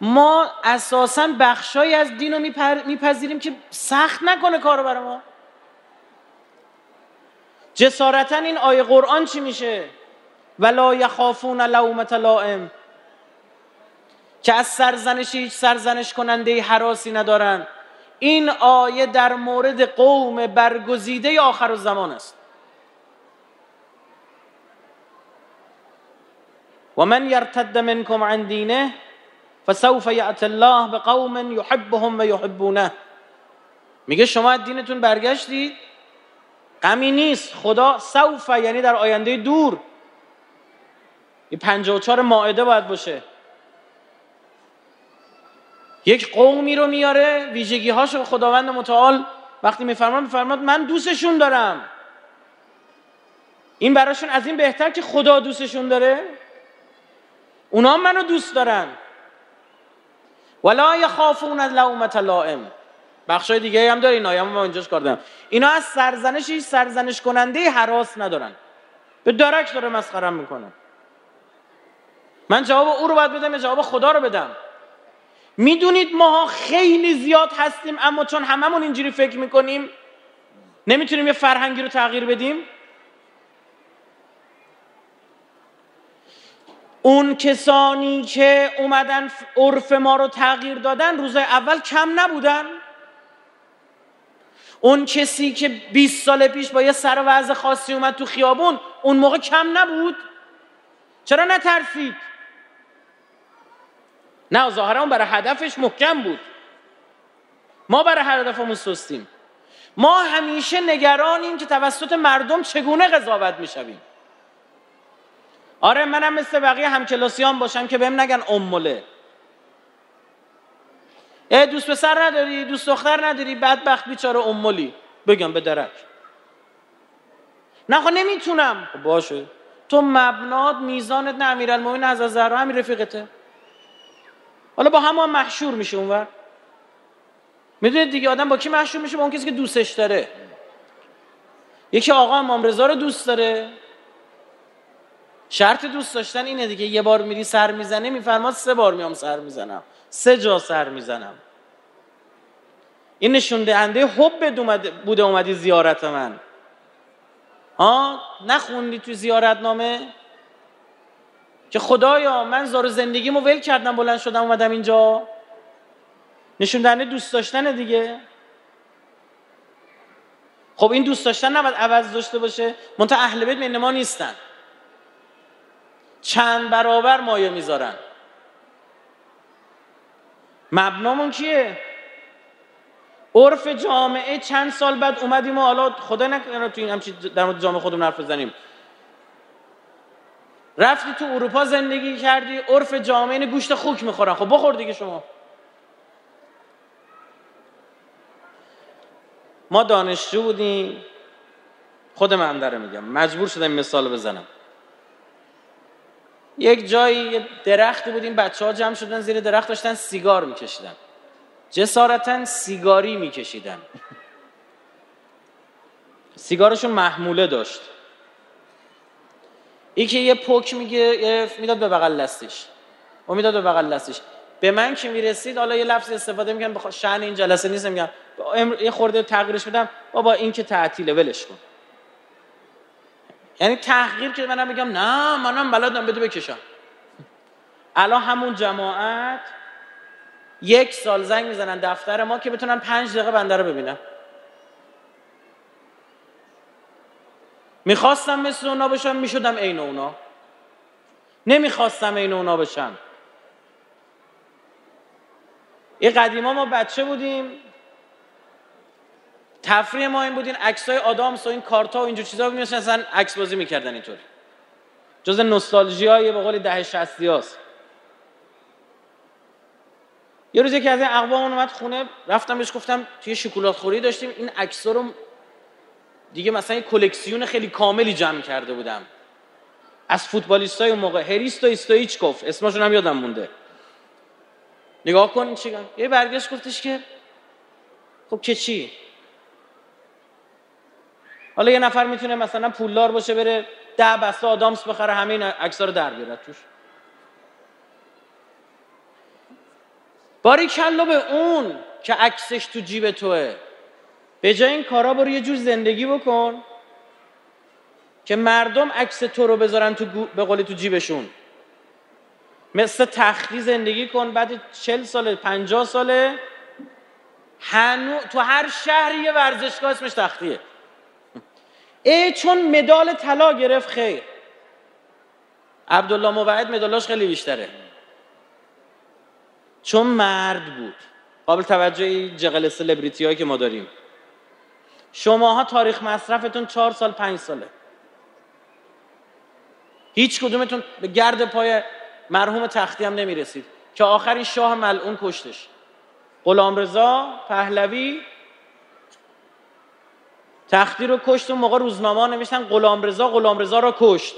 ما اساسا بخشایی از دین رو میپذیریم که سخت نکنه کارو برای ما. جسارتا این آیه قرآن چی میشه؟ ولا یخافون لومت لائم. که از سرزنش هیچ سرزنش کننده حراسی ندارن. این آیه در مورد قوم برگزیده آخر الزمان است. و من یرتد منکم عن دینه فسوف یأتی الله بقوم یحبهم و یحبونه. میگه شما از دینتون برگشتید. غمی نیست. خدا سوف یعنی در آینده دور. این 54 ماعده باید باشه. یک قومی رو میاره ویژگی هاشو خداوند متعال وقتی میفرماد میفرماد من دوستشون دارم. این براشون از این بهتر که خدا دوستشون داره. اونا منو دوست دارن. ولا یخافون از لومت لائم. بخشای دیگه هم داره این آیه ما اینجاش کردم. اینا از سرزنش هیچ سرزنش کننده حراس ندارن. به درک داره مسخرم می‌کنه. من جواب او رو باید بدم یا جواب خدا رو بدم؟ می‌دونید ماها خیلی زیاد هستیم اما چون هممون اینجوری فکر می‌کنیم نمی‌تونیم یه فرهنگی رو تغییر بدیم؟ اون کسانی که اومدن عرف ما رو تغییر دادن روزای اول کم نبودن؟ اون کسی که 20 سال پیش با یه سر وضع خاصی اومد تو خیابون اون موقع کم نبود؟ چرا نترسید؟ نه ظاهرا برای هدفش محکم بود. ما برای هدفمون سستیم. ما همیشه نگرانیم که توسط مردم چگونه قضاوت می‌شویم. آره منم مثل بقیه همکلاسیان باشم که بهم نگن اموله. ای دوست پسر نداری دوست دختر نداری بدبخت بیچاره امولی. بگم به درک. نه خب نمی‌تونم. خب باشه. تو مبنات میزانت نه امیرالمومنین از زهرا همین رفیقته. حالا با هم, هم محشور میشه اونور. می‌دونید دیگه آدم با کی محشور میشه؟ با اون کسی که دوستش داره. یکی آقا امام رضا رو دوست داره. شرط دوست داشتن اینه دیگه. یه بار میری سر می‌زنه میفرماد سه بار میام سر می‌زنم. سه جا سر می‌زنم. این نشون دهنده حب بوده اومدی زیارت من. ها؟ نخوندی تو زیارت نامه که خدایا من زار زندگیمو ول کردم بلند شدم اومدم اینجا. نشون دوست داشتن دیگه. خب این دوست داشتن نباید عوض داشته باشه منتها اهل بیت من ما نیستن. چند برابر مایه می‌ذارن. مبنامون کیه؟ عرف جامعه چند سال بعد اومدیم و حالا خدا نکنه تو این همچی در مورد جامعه خودمون حرف بزنیم. رفتی تو اروپا زندگی کردی عرف جامعه گوشت خوک می‌خورن. خب بخور دیگه شما. ما دانشجو بودیم. خود من داره میگم. مجبور شدم مثال بزنم. یک جایی یه درختی بودیم بچه ها جمع شدن زیر درخت داشتن سیگار میکشیدن. جسارتا سیگاری میکشیدن. سیگارشون محموله داشت. ای که یه پک میگه می‌داد به بغل لستش و می‌داد به بغل لستش به من که می‌رسید حالا یه لفظ استفاده می‌کنم بخوا شأن این جلسه نیست میگم یه خورده تغییرش میدم بابا این که تعطیله ولش کن. یعنی تحقیر که منم میگم نه منم بلدم بده بکشم. الان همون جماعت یک سال زنگ می‌زنن دفتر ما که بتونن پنج دقیقه بنده رو ببینم می‌خواستم مثل اونا بشم می‌شدم عین اونا. نمی‌خواستم عین اونا بشم. یه قدیما ما بچه بودیم. تفریح ما این بودین عکسای آدامس و این کارتا و اینجور چیزا میشن اصلا عکس بازی می‌کردن اینطور. جز نوستالژی های به قول دهه 60 هاست یه روز یکی از این اقوام اومد خونه رفتم بهش گفتم توی شکلات خوری داشتیم این عکس رو دیگه مثلا یه کلکسیون خیلی کاملی جمع کرده بودم. از فوتبالیست های اون موقع. هریست و استویچکوف اسمشون هم یادم مونده. نگاه کن این چیگم یه برگشت گفتش که خب که چی؟ حالا یه نفر می‌تونه مثلا پولدار باشه بره ده بسته آدامس بخره همین عکس‌ها رو در بیاره توش. باری کلا به اون که عکسش تو جیب توه. به جای این کارا برو یه جور زندگی بکن که مردم عکس تو رو بذارن تو به قولی تو جیبشون. مثل تختی زندگی کن بعد چل ساله پنجاه ساله. هنو تو هر شهری یه ورزشگاه اسمش تختیه. ای چون مدال طلا گرفت خیر. عبدالله موعد مدالاش خیلی بیشتره. چون مرد بود. قابل توجه جغل سلبریتی هایی که ما داریم. شماها تاریخ مصرفتون چهار سال پنج ساله. هیچ کدومتون به گرد پای مرحوم تختی هم نمی‌رسید که آخری شاه ملعون کشتش. غلامرضا پهلوی تختی رو کشت و موقع روزنامه نوشتن غلامرضا غلامرضا را کشت.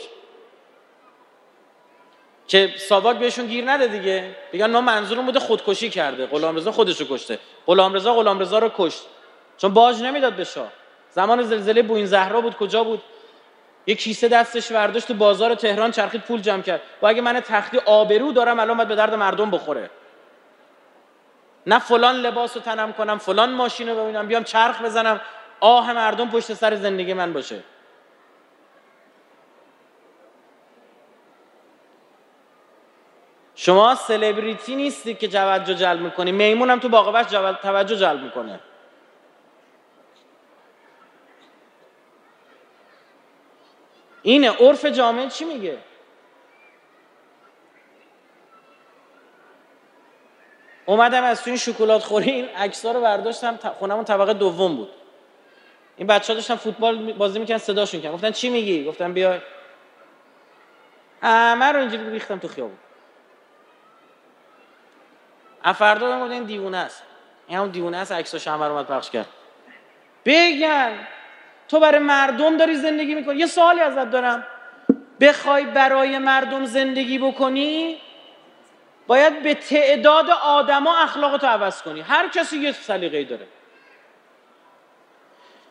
که ساواک بهشون گیر نده دیگه. بگن ما منظورم بوده خودکشی کرده. غلامرضا خودش رو کشته. غلامرضا غلامرضا رو کشت. چون باج نمی‌داد به شاه. زمان زلزله بوین زهرا بود کجا بود؟ یه کیسه دستش برداشت تو بازار تهران چرخید پول جمع کرد. و اگه من تختی آبرو دارم الان باید به درد مردم بخوره. نه فلان لباس رو تنم کنم فلان ماشین رو ببینم بیام چرخ بزنم آه مردم پشت سر زندگی من باشه. شما سلبریتی نیستی که توجه جلب می‌کنی. میمون هم تو باقی توجه جلب می‌کنه. اینه عرف جامعه چی میگه؟ اومدم از تو این شکلات خوری این عکس‌ها رو برداشتم خونمون طبقه دوم بود. این بچه ها داشتن فوتبال بازی می‌کنن صداشون کردن. گفتن چی میگی؟ گفتم بیا. همه رو اینجوری ریختم تو خیابون. افردا دادم این دیوونه است. این هم دیوونه است عکساش اومد پخش کرد. بگن تو برای مردم داری زندگی می‌کنی؟ یه سوالی ازت دارم. بخوای برای مردم زندگی بکنی باید به تعداد آدما اخلاقتو عوض کنی. هر کسی یه سلیقه‌ای داره.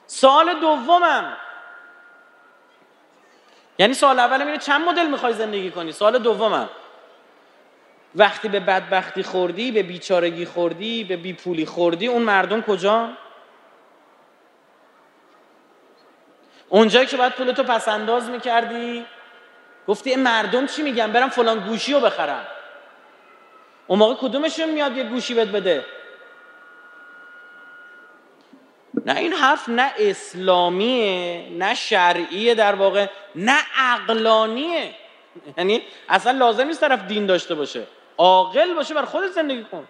سوال دومم. یعنی سوال اولم اینه چند مدل می‌خوای زندگی کنی؟ سوال دومم. وقتی به بدبختی خوردی به بیچارگی خوردی به بیپولی خوردی اون مردم کجا؟ اونجایی که باید پولتو پس انداز می‌کردی. گفتی این مردم چی میگن؟ برم فلان گوشی رو بخرم. اون موقع کدومشون میاد یه گوشی بد بده؟ نه این حرف نه اسلامیه نه شرعیه در واقع نه عقلانیه. یعنی اصلا لازم نیست طرف دین داشته باشه. عاقل باشه بر خودت زندگی کن.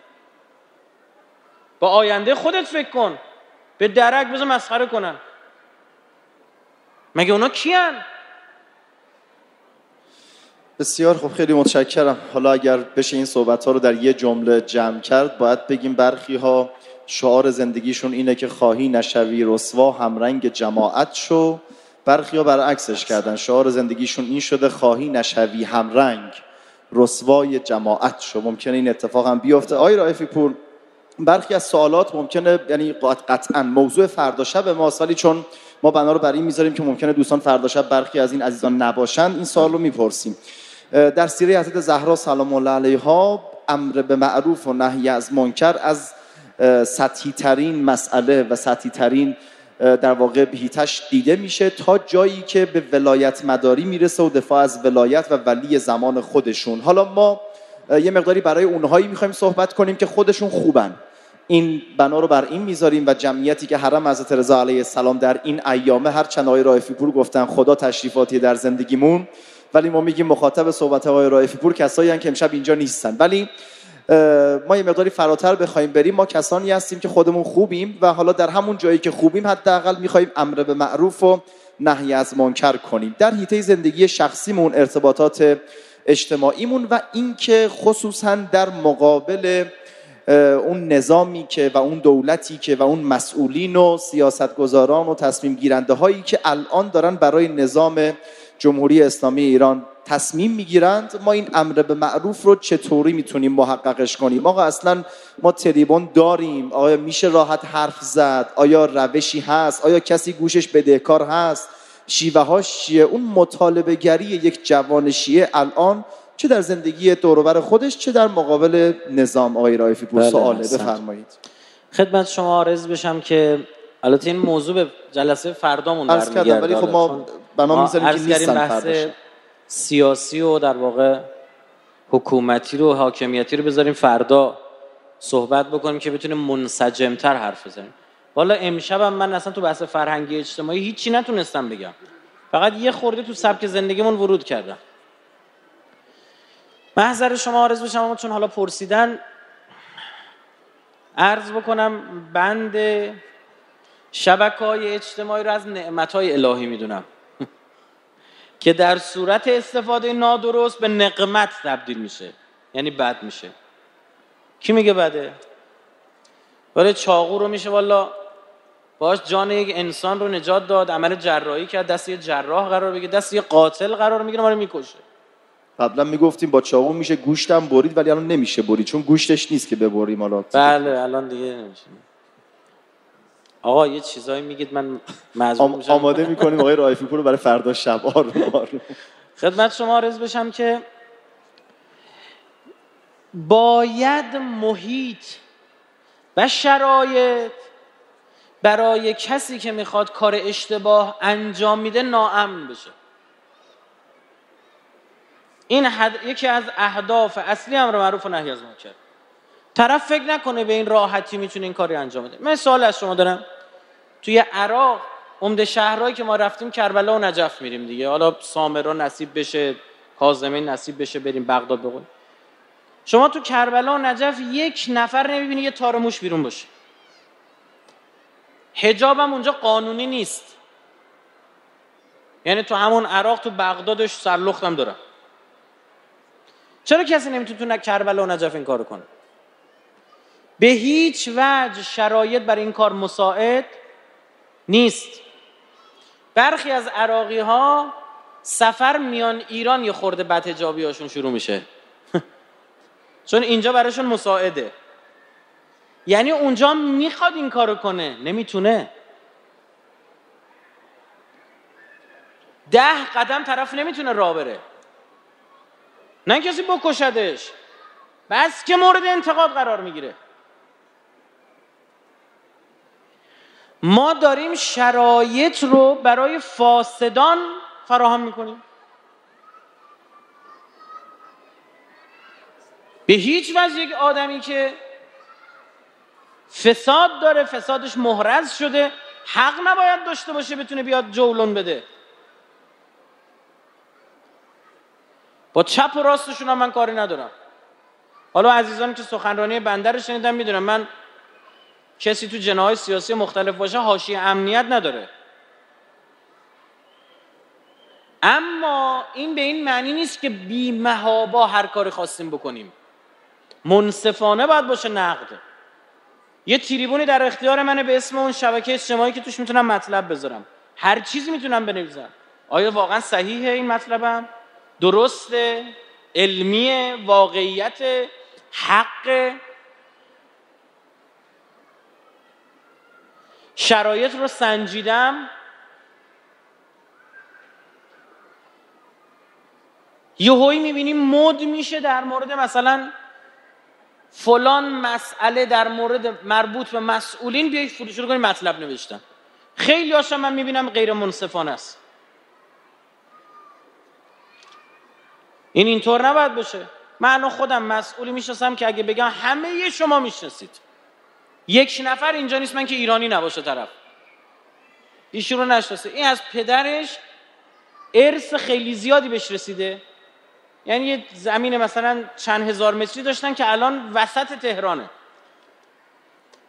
با آینده خودت فکر کن. به درک بذار مسخره کنن. مگه اونا کیان؟ بسیار خوب خیلی متشکرم. حالا اگر بشه این صحبت ها رو در یه جمله جمع کرد باید بگیم برخی ها شعار زندگیشون اینه که خواهی نشوی رسوا همرنگ جماعت شو. برخی ها برعکسش کردن. شعار زندگیشون این شده خواهی نشوی همرنگ رسوای جماعت شو. ممکنه این اتفاق هم بیفته. آی رایفی پور برخی از سوالات ممکنه یعنی قطعا موضوع فردا شب ماست ولی چون ما بنا رو برای این می‌ذاریم که ممکنه دوستان فردا شب برخی از این عزیزان نباشن. این سوال رو می‌پرسیم. در سیره حضرت زهرا سلام الله علیها امر به معروف و نهی از منکر از سطحی ترین مسئله و سطحی ترین در واقع هیتش دیده میشه تا جایی که به ولایت مداری می‌رسه و دفاع از ولایت و ولی زمان خودشون. حالا ما یه مقداری برای اونهایی می‌خوایم صحبت کنیم که خودشون خوبن. این بنا رو بر این می‌ذاریم و جمعیتی که حرم حضرت رضا علیه السلام در این ایامه هر چند آقای رایفی پور گفتن خدا تشریفاتی در زندگیمون. ولی ما میگیم مخاطب صحبت آقای رایفی پور کسایی که امشب اینجا نیستن. ولی ما یه مقداری فراتر بخوایم بریم. ما کسانی هستیم که خودمون خوبیم و حالا در همون جایی که خوبیم حداقل می‌خوایم امر به معروف و نهی از منکر کنیم. در حیطه زندگی شخصیمون ارتباطات اجتماعیمون و اینکه خصوصا در مقابل اون نظامی که و اون دولتی که و اون مسئولین و سیاستگزاران و تصمیم گیرنده هایی که الان دارن برای نظام جمهوری اسلامی ایران تصمیم می‌گیرند ما این امر به معروف رو چطوری می‌تونیم محققش کنیم؟ آقا اصلا ما تریبون داریم. آیا میشه راحت حرف زد؟ آیا روشی هست؟ آیا کسی گوشش بدهکار هست؟ شیوه هاش چیه؟ اون مطالبه گری یک جوان شیعه الان چه در زندگی دوروبر خودش چه در مقابل نظام آقای رایفی پور؟ بله سواله بفرمایید. خدمت شما عرض بشم که البته این موضوع به جلسه فردامون برمیگرده ولی خب ما بنا می‌ذاریم که نیستن بحث سیاسی و در واقع حکومتی رو حاکمیتی رو بذاریم فردا صحبت بکنیم که بتونیم منسجمتر حرف بزنیم. والا امشبم من اصلا تو بحث فرهنگی اجتماعی هیچی نتونستم بگم. فقط یه خورده تو سبک زندگیمون ورود کردم. محضر شما آرز بشم اما چون حالا پرسیدن عرض بکنم بند شبکه های اجتماعی رو از نعمت های الهی می‌دونم. که در صورت استفاده نادرست به نقمت تبدیل میشه. یعنی بد میشه. کی میگه بده؟ ولی چاقو رو میشه والا. باش جان یک انسان رو نجات داد عمل جراحی کرد دست یه جراح قرار بگیره دست یه قاتل قرار می‌گیره ما رو می‌کشه. قبلا می‌گفتیم با چاقو میشه گوشتم برید ولی الان نمیشه برید چون گوشتش نیست که ببریم حالا. بله الان دیگه نمیشه. آقا یه چیزایی میگید من مزمون میشم. آماده می‌کنیم آقای رایفی پور رو برای فردا شب. آروم. خدمت شما عرض بشم که باید محیط و شرایط برای کسی که می‌خواد کار اشتباه انجام میده ناامن بشه. این یکی از اهداف اصلی امر معروف و نهی از منکر. طرف فکر نکنه به این راحتی می‌تونه این کاری انجام بده. من سوال از شما دارم. توی عراق عمده شهرهایی که ما رفتیم کربلا و نجف میریم دیگه. حالا سامرا نصیب بشه کاظمه نصیب بشه بریم بغداد بقول شما تو کربلا و نجف یک نفر نمی‌بینی یه تار موش بیرون باشه. حجابم اونجا قانونی نیست. یعنی تو همون عراق تو بغدادش سرلختم دارم. چرا کسی نمی‌تونه تو کربلا و نجف این کارو کنه؟ به هیچ وجه شرایط برای این کار مساعد نیست. برخی از عراقی ها سفر میان ایران یه خورده بدهجابی هاشون شروع میشه. چون اینجا براشون مساعده. یعنی اونجا می‌خواد این کارو کنه نمی‌تونه. ده قدم طرف نمی‌تونه راه بره. نه کسی بکشدش. بس که مورد انتقاد قرار می‌گیره. ما داریم شرایط رو برای فاسدان فراهم می‌کنیم. به هیچ وجه یک آدمی که فساد داره فسادش محرز شده حق نباید داشته باشه بتونه بیاد جولون بده. با چپ و راستشون هم من کاری ندارم. حالا عزیزانی که سخنرانی بنده رو شنیدن می‌دونم من کسی تو جناهای سیاسی مختلف باشه حاشیه امنیت نداره. اما این به این معنی نیست که بی محابا هر کاری خواستیم بکنیم. منصفانه باید باشه نقد. یه تریبونی در اختیار منه به اسم اون شبکه اجتماعی که توش می‌تونم مطلب بذارم. هر چیزی می‌تونم بنویسم. آیا واقعا صحیحه این مطلبم؟ درسته علمی واقعیت حق شرایط رو سنجیدم. یهویی می‌بینیم مد میشه در مورد مثلا فلان مسئله در مورد مربوط به مسئولین. بیایید شروع کنیم مطلب نوشتن. خیلی هاشم من می‌بینم غیر منصفانه است. این اینطور نباید باشه. من خودم مسئولی می‌شناسم که اگه بگم همه شما می‌شناسید. یک نفر اینجا نیست من که ایرانی نباشه طرف. ایشون رو نشناسه. این از پدرش ارث خیلی زیادی بهش رسیده. یعنی یه زمین مثلا چند هزار متری داشتن که الان وسط تهرانه.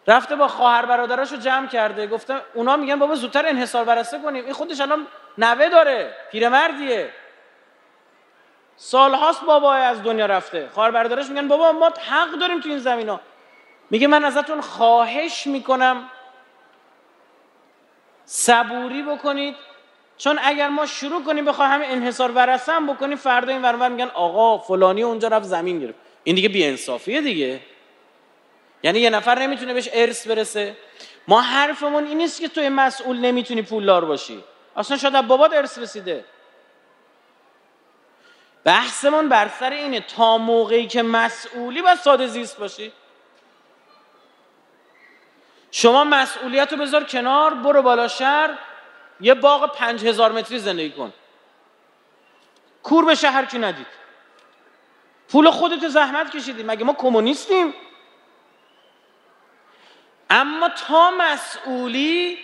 رفته با خواهر برادراش رو جمع کرده. گفته اونا میگن بابا زودتر انحصار برسته کنیم. این خودش الان نوه داره. پیرمردیه. سالهاست بابا از دنیا رفته. خواهر برادراش میگن بابا ما حق داریم تو این زمینا میگه من ازتون خواهش می‌کنم صبوری بکنید. چون اگر ما شروع کنیم بخوایم همه انحصار ورثه هم بکنیم فردا این ورور میگن آقا فلانی اونجا رفت زمین گرفت. این دیگه بی انصافیه دیگه. یعنی یه نفر نمی‌تونه بهش ارث برسه. ما حرفمون این نیست که توی مسئول نمی‌تونی پولدار باشی. اصلا شاید بابات ارث رسیده. بحثمون بر سر اینه تا موقعی که مسئولی و ساده زیست باشی. شما مسئولیت رو بذار کنار برو بالا شهر یه باغ پنج هزار متری زندگی کن. کور به شهر کی ندید. پول خودت زحمت کشیدی. مگه ما کمونیستیم؟ اما تا مسئولی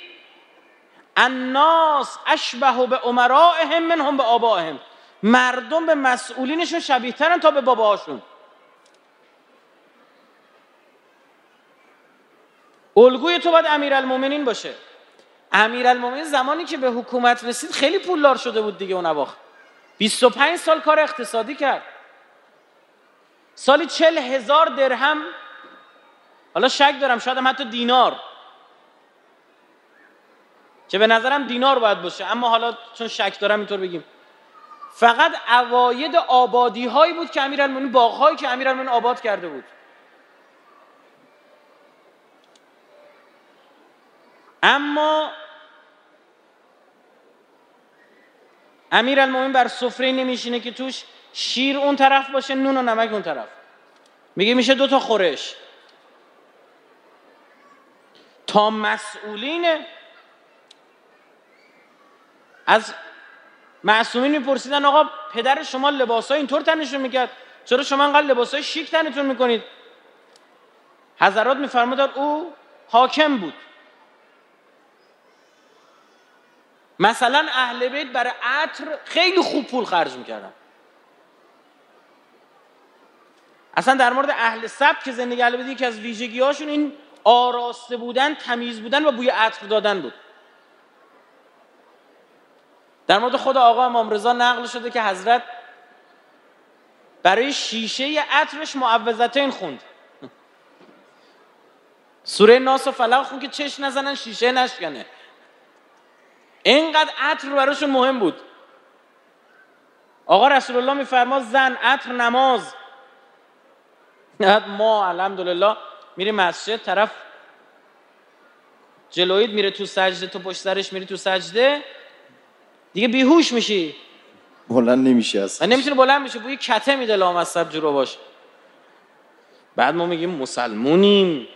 الناس اشبه به امرائهم منهم به آبائهم مردم به مسئولینشون شبیه ترن تا به باباهاشون. الگوی تو باید امیرالمومنین باشه. امیرالمومنین زمانی که به حکومت رسید خیلی پولدار شده بود دیگه اون اواخر. 25 سال کار اقتصادی کرد. سالی چل هزار درهم. حالا شک دارم شاید هم حتی دینار. که به نظرم دینار باید باشه. اما حالا چون شک دارم اینطور بگیم. فقط اواید آبادی هایی بود که امیرالمومنین باغ هایی که امیرالمومنین آباد کرده بود. اما امیرالمومنین بر سفره نمیشینه که توش شیر اون طرف باشه نون و نمک اون طرف. میگه میشه دو تا خورش. تا مسئولین از معصومین میپرسیدن آقا پدر شما لباس های اینطور تنشون می‌کرد؟ چرا شما انقدر لباس های شیک تنتون می‌کنید؟ حضرات میفرمودن او حاکم بود. مثلا اهل بیت برای عطر خیلی خوب پول خرج می‌کردن. اصلا در مورد اهل سبک که زندگی اهل بیت که از ویژگی هاشون این آراسته بودن تمیز بودن و بوی عطر دادن بود. در مورد خود آقا امام رضا نقل شده که حضرت برای شیشه عطرش معوضتین خوند. سوره ناس و فلق خوند که چش نزنن شیشه نشکنه. اینقدر عطر براشون مهم بود. آقا رسول الله میفرما زن عطر نماز. ما الحمدلله میری مسجد طرف جلوید میره تو سجده تو پشت سرش میری تو سجده. دیگه بیهوش میشی. بلند نمیشی اصلا. نمی‌تونه بلند میشه بوی کته میده لامصب جلو باش. بعد ما میگیم مسلمونیم.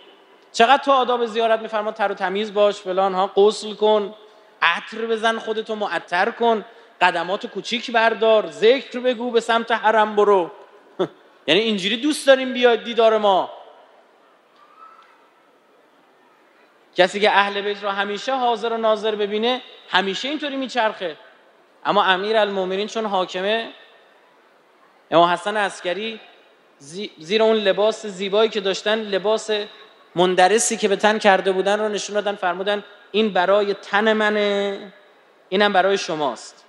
چقدر تو آداب زیارت میفرما تر و تمیز باش فلان ها غسل کن عطر بزن خودتو معطر کن قدمات کوچیک بردار ذکر بگو به سمت حرم برو. یعنی اینجوری دوست داریم بیاد دیدار ما. کسی که اهل بیت رو همیشه حاضر و ناظر ببینه همیشه اینطوری میچرخه. اما امیر المومنین چون حاکمه امام حسن عسکری زیر اون لباس زیبایی که داشتن لباس مندرسی که به تن کرده بودن رو نشون دادن فرمودن این برای تن منه اینم برای شماست.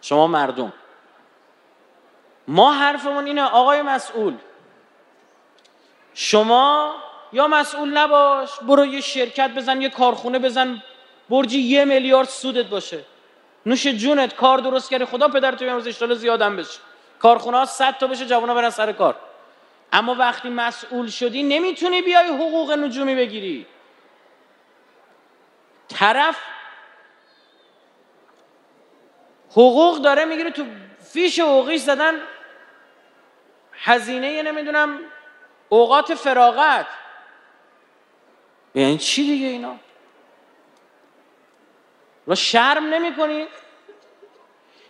شما مردم. ما حرفمون اینه آقای مسئول شما یا مسئول نباش برو یه شرکت بزن یه کارخونه بزن برجی یه میلیارد سودت باشه. نوش جونت کار درست کردی. خدا پدر تو امروز اشتال زیادم بشه. کارخونه ها صد تا بشه جوانا برن سر کار. اما وقتی مسئول شدی نمی‌تونی بیای حقوق نجومی بگیری. طرف حقوق داره می‌گیره تو فیش حقوقیش زدن هزینه نمی‌دونم اوقات فراغت. یعنی چی دیگه اینا؟ و شرم نمی کنید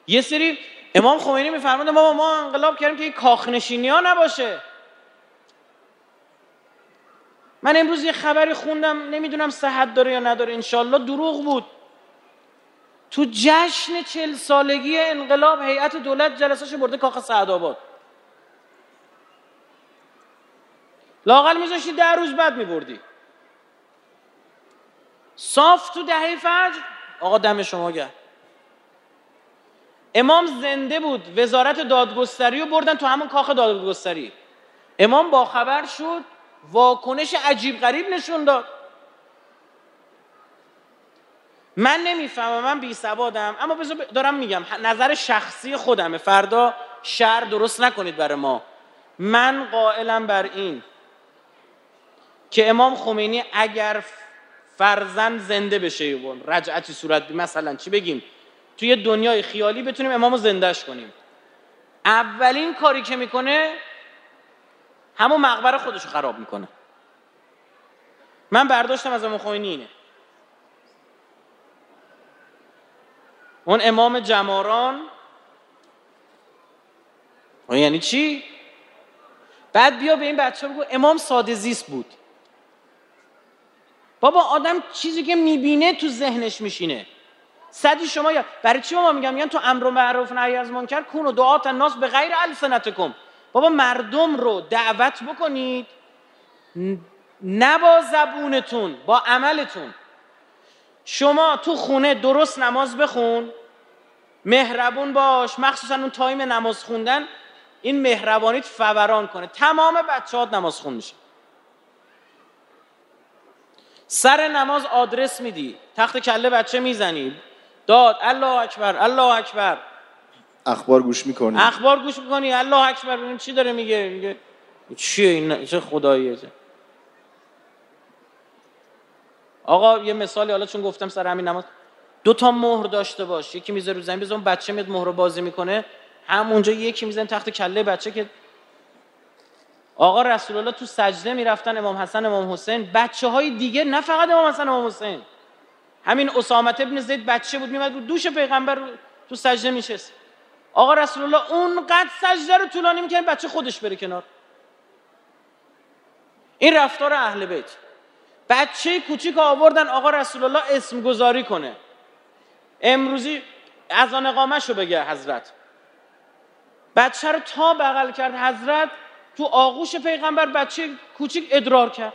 یه سری امام خمینی میفرماده ما ما انقلاب کردیم که این کاخنشینی ها نباشه. من امروز یه خبری خوندم نمی‌دونم صحت داره یا نداره انشالله دروغ بود. تو جشن چل سالگی انقلاب هیئت دولت جلسهش برده کاخ سعدآباد. لاقل میذاشتی ده روز بعد میبردی. صاف تو دهه فجر آقا دم شما گرد امام زنده بود وزارت دادگستری رو بردن تو همون کاخ دادگستری. امام با خبر شد واکنش عجیب غریب نشون داد. من نمی‌فهمم من بی سوادم اما بذار دارم میگم نظر شخصی خودمه. فردا شر درست نکنید برای ما. من قائلم بر این که امام خمینی اگر فرزن زنده بشه رجعتی صورت بی مثلا چی بگیم؟ توی دنیای خیالی بتونیم امامو زندهش کنیم. اولین کاری که می‌کنه همون مقبره خودشو خراب می‌کنه. من برداشتم از امام خمینی اینه اون امام جماران یعنی چی؟ بعد بیا به این بچه بگو امام ساده زیست بود. بابا آدم چیزی که می‌بینه تو ذهنش میشینه. صدی شما یا برای چی ما میگم؟ میگن تو امر و معروف نهی از منکر کن و دعات الناس به غیر السنتکم. بابا مردم رو دعوت بکنید. نه با زبونتون با عملتون. شما تو خونه درست نماز بخون. مهربون باش. مخصوصا اون تایم نماز خوندن. این مهربانیت فوران کنه. تمام بچه نماز خون میشه. سر نماز آدرس میدی. تخت کله بچه می‌زنی. داد. الله اکبر الله اکبر. اخبار گوش می‌کنی؟ اخبار گوش می‌کنی. الله اکبر. ببین چی داره میگه؟ میگه چیه این؟ چه خداییه آقا یه مثالی حالا چون گفتم سر همین نماز. دو تا مهر داشته باش. یکی می‌ذاره رو زمین بزن بچه میاد مهر بازی می‌کنه. همونجا یکی میزن تخت کله بچه که آقا رسول الله تو سجده می‌رفتن امام حسن امام حسین. بچه های دیگه نه فقط امام حسن امام حسین. همین اسامت ابن زید بچه بود میمد بود دوش پیغمبر تو سجده میشست آقا رسول الله اونقدر سجده رو طولانی می‌کنه بچه خودش بره کنار. این رفتار اهل بیت. بچه کوچیک آوردن آقا رسول الله اسم گذاری کنه. امروزی از آن رو بگه حضرت. بچه رو تا بغل کرد حضرت تو آغوش پیغمبر بچه کوچیک ادرار کرد.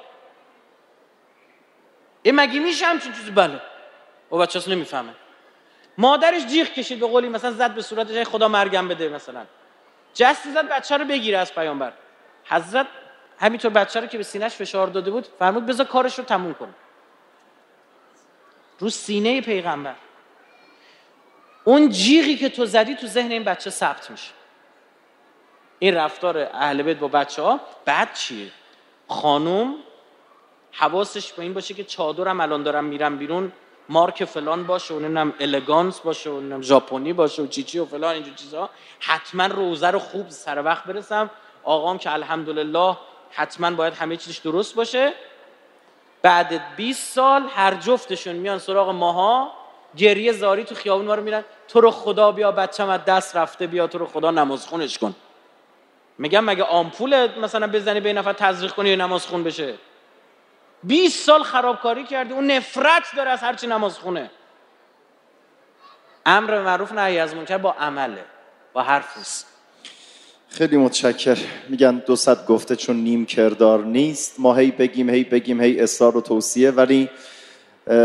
این مگه میشه همچین چیزی؟ بله. و اصلا نمی‌فهمه. مادرش جیغ کشید به قولی مثلا زد به صورتش خدا مرگم بده مثلا. جستی زد بچه رو بگیره از پیامبر. حضرت همینطور بچه رو که به سینهش فشار داده بود فرمود بذار کارش رو تموم کن رو سینه پیغمبر. اون جیغی که تو زدی تو ذهن این بچه ثبت میشه. این رفتار اهل بیت با بچه ها بعد چیه؟ خانوم حواسش به این باشه که چادرم الان دارم میرم بیرون مارک فلان باشه و نمی‌دونم الگانس باشه و نمی‌دونم ژاپنی باشه و چیچی و فلان اینجور چیزها حتما روزه رو خوب سر وقت برسم. آقام که الحمدلله حتما باید همه چیزش درست باشه. بعد 20 سال هر جفتشون میان سراغ ماها گریه زاری تو خیابون ما رو میرن. تو رو خدا بیا بچم از دست رفته بیا تو رو خدا نماز خونش کن. میگم مگه آمپول مثلا بزنی به نفر تزریق کنی یا نماز خون بشه؟ 20 سال خرابکاری کردی اون نفرت داره از هرچی نماز خونه. امر معروف نهی از منکر با عمله با حرف نیست. خیلی متشکر. میگن دو صد گفته چون نیم کردار نیست. ما هی بگیم هی بگیم هی اصرار و توصیه ولی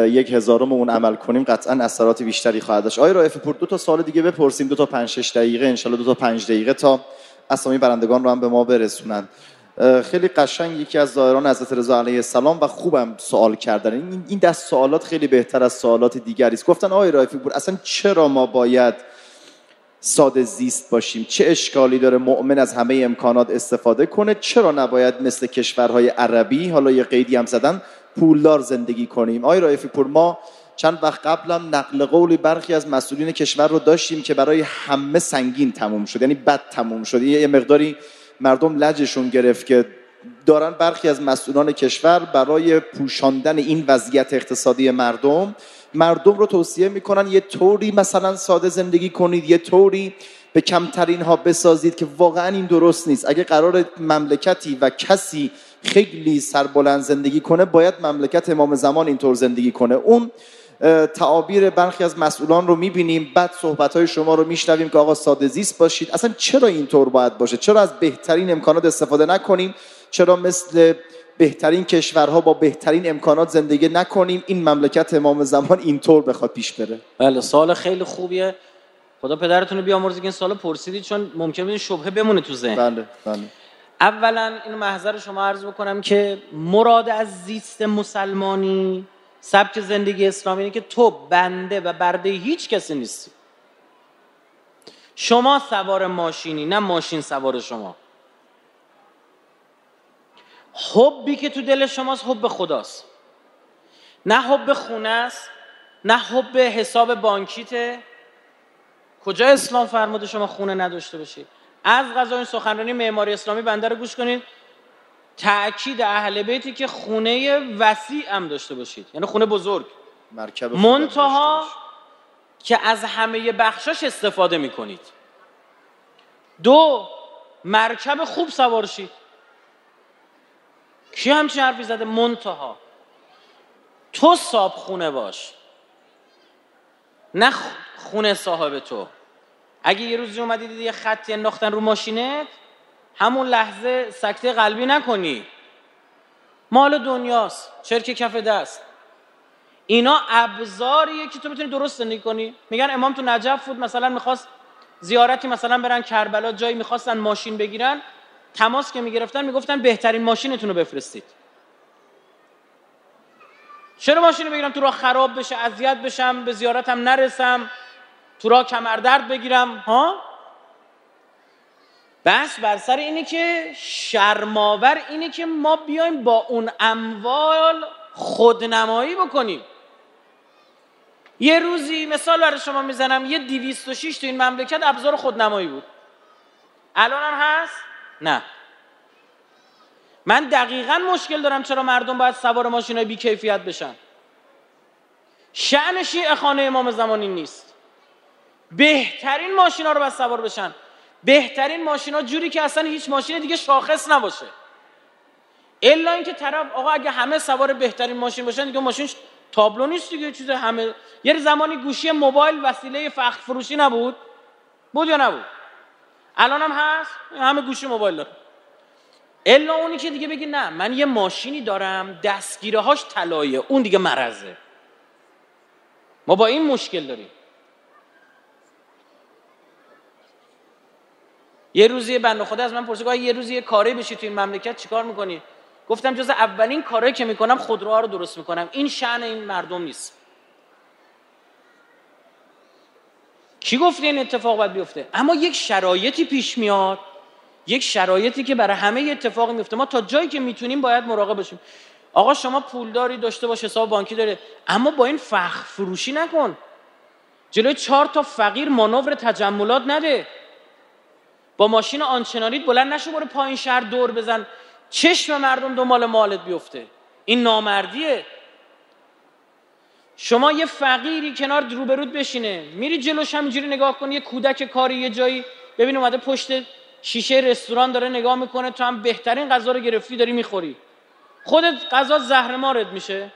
یک هزارم اون عمل کنیم قطعا اثرات بیشتری خواهد داشت. آقای رائف پور دو تا سال دیگه بپرسیم. دو تا 5 6 دقیقه انشالله دو تا 5 دقیقه تا اسامی برندگان رو هم به ما برسونن. خیلی قشنگ یکی از زائران حضرت رضا علیه السلام و خوبم سوال کردن. این دست سوالات خیلی بهتر از سوالات دیگری است. گفتن آقای رائفی پور اصلا چرا ما باید ساده زیست باشیم؟ چه اشکالی داره مؤمن از همه امکانات استفاده کنه؟ چرا نباید مثل کشورهای عربی حالا یه قیدی هم زدن پولدار زندگی کنیم؟ آقای رایفی پور ما چند وقت قبلم نقل قولی برخی از مسئولین کشور رو داشتیم که برای همه سنگین تموم شد یعنی بد تموم شد. یه مقداری مردم لجشون گرفت که دارن برخی از مسئولان کشور برای پوشاندن این وضعیت اقتصادی مردم مردم رو توصیه می‌کنن یه طوری مثلا ساده زندگی کنید یه طوری به کمترین ها بسازید که واقعا این درست نیست. اگه قرار مملکتی و کسی خیلی سربلند زندگی کنه باید مملکت امام زمان اینطور زندگی کنه. اون تعابیر برخی از مسئولان رو می‌بینیم. بعد صحبت های شما رو میشنویم که آقا ساده زیست باشید. اصلا چرا اینطور باید باشه؟ چرا از بهترین امکانات استفاده نکنیم؟ چرا مثل بهترین کشورها با بهترین امکانات زندگی نکنیم؟ این مملکت امام زمان اینطور بخواد پیش بره. بله سال خیلی خوبیه. خدا پدرتون رو بیامرزه که این سال پرسیدید چون ممکنه شبهه بمونه تو ذهن. بله بله. اولا اینو محضر شما عرض بکنم که مراد از زیست مسلمانی سبک زندگی اسلامی اینه که تو بنده و برده هیچ کسی نیستی. شما سوار ماشینی نه ماشین سوار شما. حبی که تو دل شماست حب خداست. نه حب خونه است نه حب حساب بانکیته. کجا اسلام فرموده شما خونه نداشته باشید از غذا این سخنرانی معماری اسلامی بنده رو گوش کنید تأکید اهل بیتی که خونه وسیع هم داشته باشید. یعنی خونه بزرگ. مرکب منتها که از همه بخشاش استفاده می‌کنید. دو مرکب خوب سوار شید. کی همچین حرفی زده؟ منتها. تو صاحب خونه باش. نه خونه صاحب تو. اگه یه روزی اومدی دیدی یه خطی انداختن رو ماشینت همون لحظه سکته قلبی نکنی. مال دنیاست چرک کف دست. اینا ابزاریه که تو می‌تونی درست زندگی کنی. میگن امام تو نجف بود مثلا می‌خواست زیارتی مثلا برن کربلا جایی می‌خواستن ماشین بگیرن. تماس که می‌گرفتن می‌گفتن بهترین ماشینتون رو بفرستید. چرا ماشین بگیرم؟ تو راه خراب بشه اذیت بشم به زیارتم نرسم تو راه کمردرد بگیرم ها؟ بس بر سر اینه که شرماور اینه که ما بیایم با اون اموال خودنمایی بکنیم. یه روزی مثال برای شما می‌زنم یه 206 تو این مملکت ابزار خودنمایی بود. الان هم هست؟ نه. من دقیقا مشکل دارم چرا مردم باید سوار ماشین های بی کیفیت بشن. شعن شیعه خانه امام زمانی نیست. بهترین ماشینا رو باید سوار بشن. بهترین ماشینا جوری که اصلا هیچ ماشین دیگه شاخص نباشه. الا اینکه طرف آقا اگه همه سوار بهترین ماشین باشن دیگه ماشین تابلو نیست دیگه چیز همه. یه زمانی گوشی موبایل وسیله فخر فروشی نبود. بود یا نبود؟ الان هم هست؟ همه گوشی موبایل داره الا اونی که دیگه بگی نه من یه ماشینی دارم دستگیره هاش طلایه اون دیگه مرزه ما با این مشکل داریم. یه روزی بنده خدا از من پرسید یه روزی یه کاری بشی تو این مملکت؟ چیکار می‌کنی؟ گفتم جز اولین کارهایی که می‌کنم خودروها رو درست می‌کنم. این شأن این مردم نیست. کی گفته این اتفاق باید بیفته؟ اما یک شرایطی پیش میاد. یک شرایطی که برای همه اتفاقی میفته ما تا جایی که می‌تونیم باید مراقب باشیم آقا شما پولداری داشته باش حساب بانکی داره. اما با این فخ فروشی نکن. جلوی چهار تا فقیر مانور تجملات نده. با ماشین آنچنانیت بلند نشو برو پایین شهر دور بزن. چشم مردم دنبال مالت بیفته. این نامردیه. شما یه فقیری کنار روبرود بشینه. میری جلوش همینجوری نگاه کنی یه کودک کاری یه جایی. ببین اومده پشت شیشه رستوران داره نگاه می‌کنه. تو هم بهترین غذا رو گرفتی داری می‌خوری. خودت غذا زهر مارد میشه.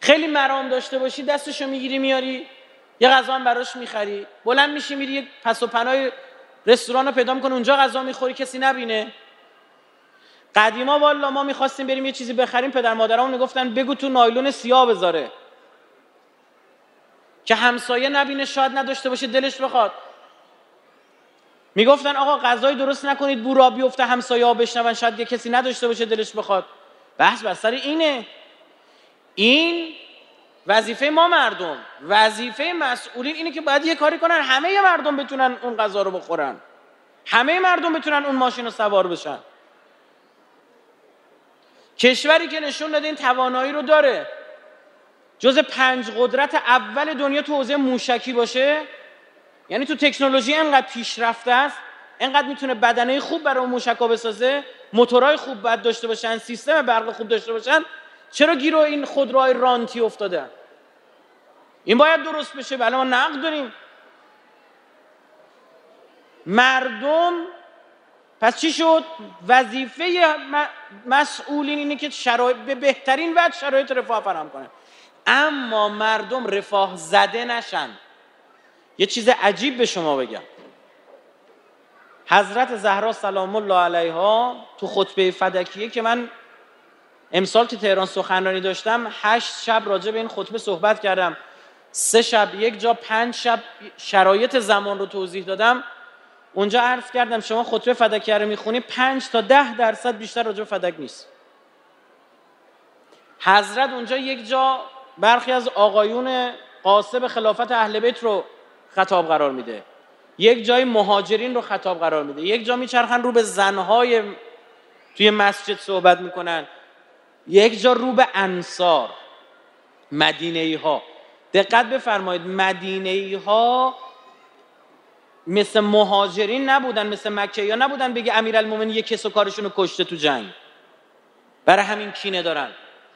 خیلی مرام داشته باشی دستشو می‌گیری میاری. یه غذا هم براش می‌خری. بلند میشی میری یه پس و پنای رستوران رو پیدا می‌کنه اونجا غذا می‌خوری کسی نبینه. قدیما والا ما می‌خواستیم بریم یه چیزی بخریم پدر مادرمون می‌گفتن بگو تو نایلون سیاه بذاره. که همسایه نبینه شاید نداشته باشه دلش بخواد. می‌گفتن آقا غذای درست نکنید بورا بیفته همسایه ها بشنون شاید یه کسی نداشته باشه دلش بخواد. بحث بستر اینه. این وظیفه ما مردم وظیفه مسئولین اینه که باید یه کاری کنن همه مردم بتونن اون غذا رو بخورن. همه مردم بتونن اون ماشین رو سوار بشن. کشوری که نشون داده این توانایی رو داره. جز پنج قدرت اول دنیا تو حوزه موشکی باشه یعنی تو تکنولوژی انقدر پیشرفته است انقدر می‌تونه بدنه خوب برای موشکا بسازه موتورهای خوب باید داشته باشن سیستم برق خوب داشته باشن چرا گیرو این خودروهای رانتی افتاده این باید درست بشه بله ما نقد داریم. مردم پس چی شد؟ وظیفه مسئولین اینه که شرایط به بهترین وجه شرایط رفاه فراهم کنه اما مردم رفاه زده نشن. یه چیز عجیب به شما بگم. حضرت زهرا سلام الله علیها تو خطبه فدکیه که من امسال تو تهران سخنرانی داشتم هشت شب راجع به این خطبه صحبت کردم. سه شب یک جا پنج شب شرایط زمان رو توضیح دادم. اونجا عرض کردم شما خطبه فدکیه رو می‌خونی پنج تا ده درصد بیشتر راجع فدک نیست. حضرت اونجا یک جا برخی از آقایون قاسب خلافت اهل بیت رو خطاب قرار میده. یک جای مهاجرین رو خطاب قرار میده. یک جا میچرخن رو به زنهای توی مسجد صحبت می‌کنن. یک جا رو به انصار مدینه ها دقت بفرمایید مدینه ها مثل مهاجرین نبودن مثل مکه یا نبودن بگه امیرالمومنین یک کس و کارشون رو کشته تو جنگ. برای همین کینه دارن.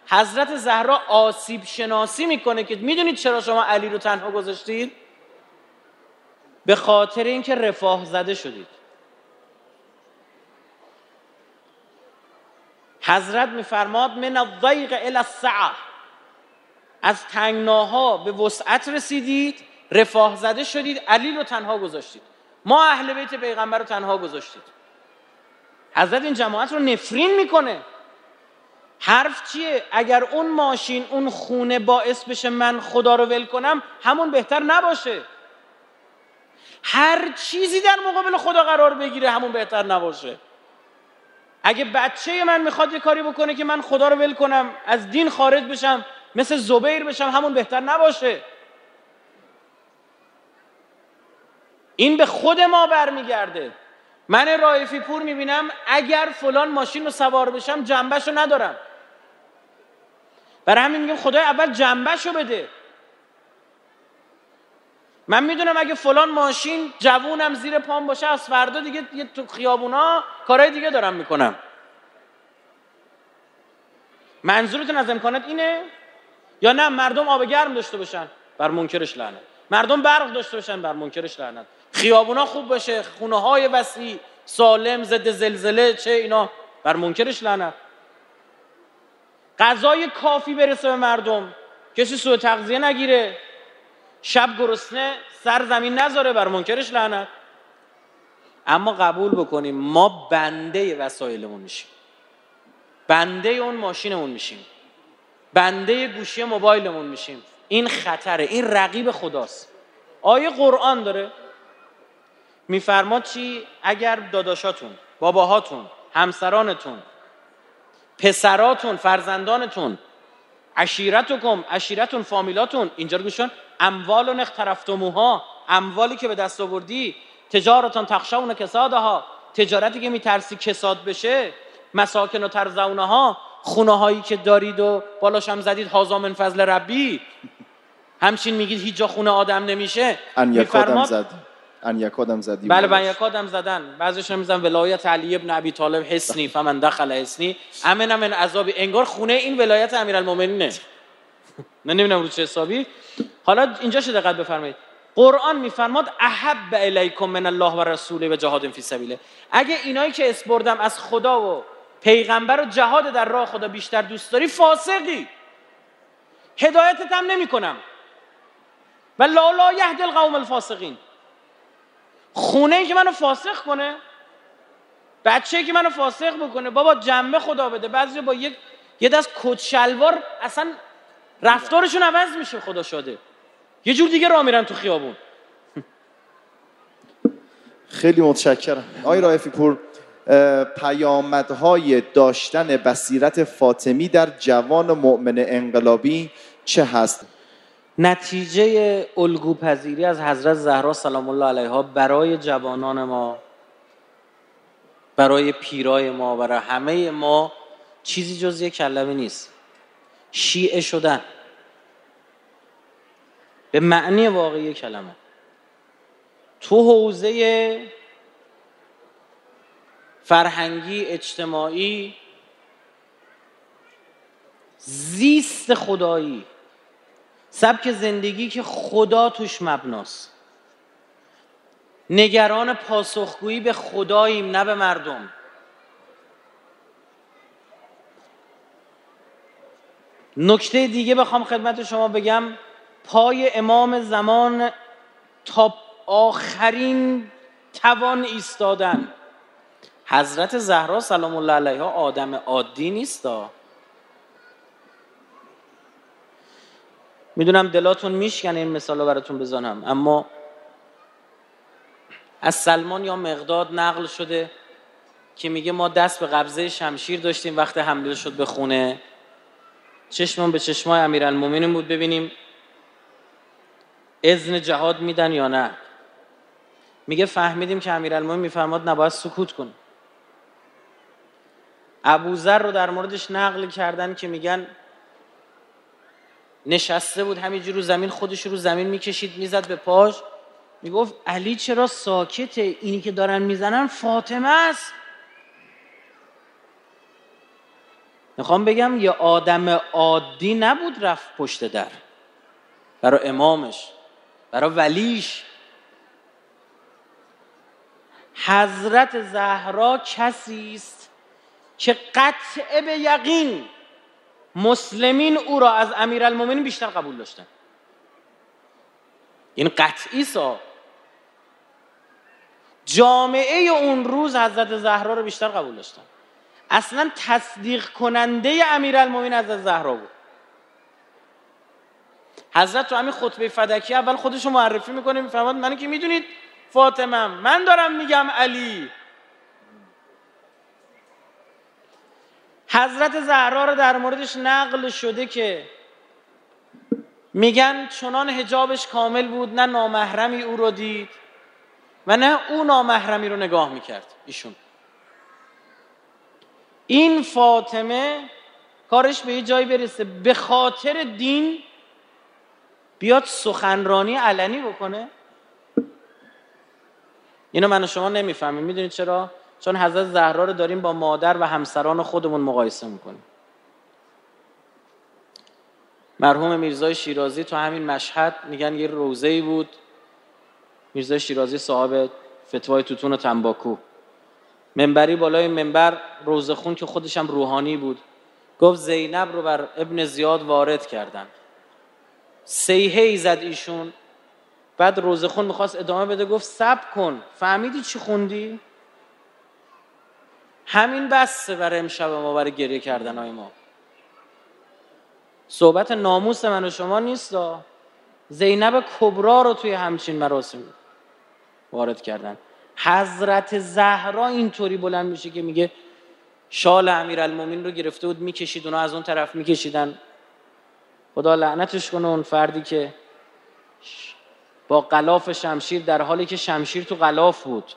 حضرت زهرا آسیب شناسی می‌کنه که می‌دونید چرا شما علی رو تنها گذاشتید؟ به خاطر اینکه رفاه زده شدید. حضرت میفرماد من الضیق الى السعه از تنگناها به وسعت رسیدید رفاه زده شدید علی رو تنها گذاشتید. ما اهل بیت پیغمبر رو تنها گذاشتید. حضرت این جماعت رو نفرین می‌کنه. حرف چیه؟ اگر اون ماشین اون خونه باعث بشه من خدا رو ول کنم همون بهتر نباشه. هر چیزی در مقابل خدا قرار بگیره همون بهتر نباشه. اگه بچه من می‌خواد یه کاری بکنه که من خدا رو ول کنم از دین خارج بشم مثل زبیر بشم همون بهتر نباشه. این به خود ما برمیگرده. من رایفی پور می‌بینم اگر فلان ماشین رو سوار بشم جنبش رو ندارم. برای همین میگم خدای اول جنبش رو بده. من می‌دونم اگه فلان ماشین جوونم زیر پام باشه از فردا دیگه تو خیابونا کارهای دیگه دارم می‌کنم. منظورتون از امکانات اینه؟ یا نه مردم آب گرم داشته باشن بر منکرش لعنت. مردم برق داشته باشن بر منکرش لعنت. خیابونا خوب باشه خونه های وسیع سالم ضد زلزله چه اینا بر منکرش لعنت. غذای کافی برسه به مردم. کسی سوء تغذیه نگیره. شب گرسنه سر زمین نذاره بر منکرش لعنت. اما قبول بکنیم ما بنده وسایلمون میشیم. بنده اون ماشینمون میشیم. بنده گوشی موبایلمون میشیم. این خطره این رقیب خداست. آیه قرآن داره. میفرماد چی؟ اگر داداشاتون باباهاتون همسرانتون پسراتون فرزندانتون عشیرتکم عشیرتون فامیلاتون اینجا رو گوشون اموال اخترفتموها اموالی که به دست آوردی تجارتان تخشون کسادها تجارتی که میترسی کساد بشه مساکن و ترزونه ها خونه هایی که دارید و بالاش هم زدید هازا من فضل ربی. همچین میگید هیچ جا خونه آدم نمیشه. ان یک آدم زد. ان یک آدم زدی. بله من یک آدم زدن. بعضیش میزن ولایت علی ابن ابی طالب حسنی فمن دخل حسنی امن من عذاب انگار خونه این ولایت امیرالمومنینه. من نمی‌دونم رو چه حسابی. حالا اینجا شده دقت بفرمایید. قرآن میفرماد احب الیکم من الله و رسوله و جهاد فی سبیله. اگه اینایی که اسپردم از خدا و پیغمبر و جهاد در راه خدا بیشتر دوست داری فاسقی. هدایتت هم نمی کنم و لا لا یهد القوم الفاسقین. خونه ای که منو فاسق کنه بچه که منو فاسق بکنه بابا جنبه خدا بده. بعضی با یک یه دست کت شلوار اصلا رفتارشون عوض میشه خدا شاده یه جور دیگه راه میرن تو خیابون. خیلی متشکرم. آقای رائفی پور پیامدهای داشتن بصیرت فاطمی در جوان مؤمن انقلابی چه هست؟ نتیجه الگو پذیری از حضرت زهرا سلام الله علیها برای جوانان ما برای پیرای ما برای همه ما چیزی جز یک کلمه نیست. شیعه شدن. به معنی واقعی کلمه. تو حوزه فرهنگی اجتماعی زیست خدایی سبک زندگی که خدا توش مبناست. نگران پاسخگویی به خداییم نه به مردم. نکته دیگه بخوام خدمت شما بگم. پای امام زمان تا آخرین توان ایستادن. حضرت زهرا سلام الله علیها آدم عادی نیستا می‌دونم دلاتون میشکنه این مثال رو براتون بزنم اما از سلمان یا مقداد نقل شده که میگه ما دست به قبضه شمشیر داشتیم وقت حمله شد به خونه. چشمون به چشمای امیرالمومنین بود ببینیم اذن جهاد میدن یا نه؟ میگه فهمیدیم که امیرالمومنین میفرماد نباید سکوت کن. ابوذر رو در موردش نقل کردن که میگن نشسته بود همینجور رو زمین خودش رو زمین می‌کشید می‌زد به پاش. می‌گفت علی چرا ساکته؟ اینی که دارن می‌زنن فاطمه است. می‌خوام بگم یه آدم عادی نبود رفت پشت در. برای امامش. برای ولیش. حضرت زهرا کسی است که قطعه به یقین مسلمین او را از امیرالمومنین بیشتر قبول داشتن این قطعی سا جامعه اون روز حضرت زهرا رو بیشتر قبول داشتن. اصلا تصدیق کننده امیرالمومنین حضرت زهرا بود. حضرت تو همین خطبه فدکی اول خودشو معرفی می‌کنه میفرماد من که می‌دونید فاطمه من دارم میگم علی. حضرت زهرا رو در موردش نقل شده که میگن چنان هجابش کامل بود نه نامحرمی او رو دید و نه او نامحرمی رو نگاه می‌کرد ایشون. این فاطمه کارش به یه جایی برسه به خاطر دین بیاد سخنرانی علنی بکنه؟ اینو من و شما نمی‌فهمیم. می‌دونید چرا؟ چون حضرت زهرا رو داریم با مادر و همسران خودمون مقایسه می‌کنیم. مرحوم میرزای شیرازی تو همین مشهد میگن یه روزه ای بود. میرزای شیرازی صاحب فتوای توتون و تنباکو. منبری بالای منبر روزخون که خودشم روحانی بود. گفت زینب رو بر ابن زیاد وارد کردن. سیهه ای زد ایشون. بعد روزخون می‌خواست ادامه بده گفت سب کن. فهمیدی چی خوندی؟ همین بسته برای امشب ما برای گریه کردن های ما. صحبت ناموس من و شما نیست زینب کبرا رو توی همچین مراسم وارد کردن. حضرت زهرا اینطوری بلند میشه که میگه شال امیرالمومنین رو گرفته بود می‌کشید اونا از اون طرف میکشیدن. خدا لعنتش کنه اون فردی که با قلاف شمشیر در حالی که شمشیر تو قلاف بود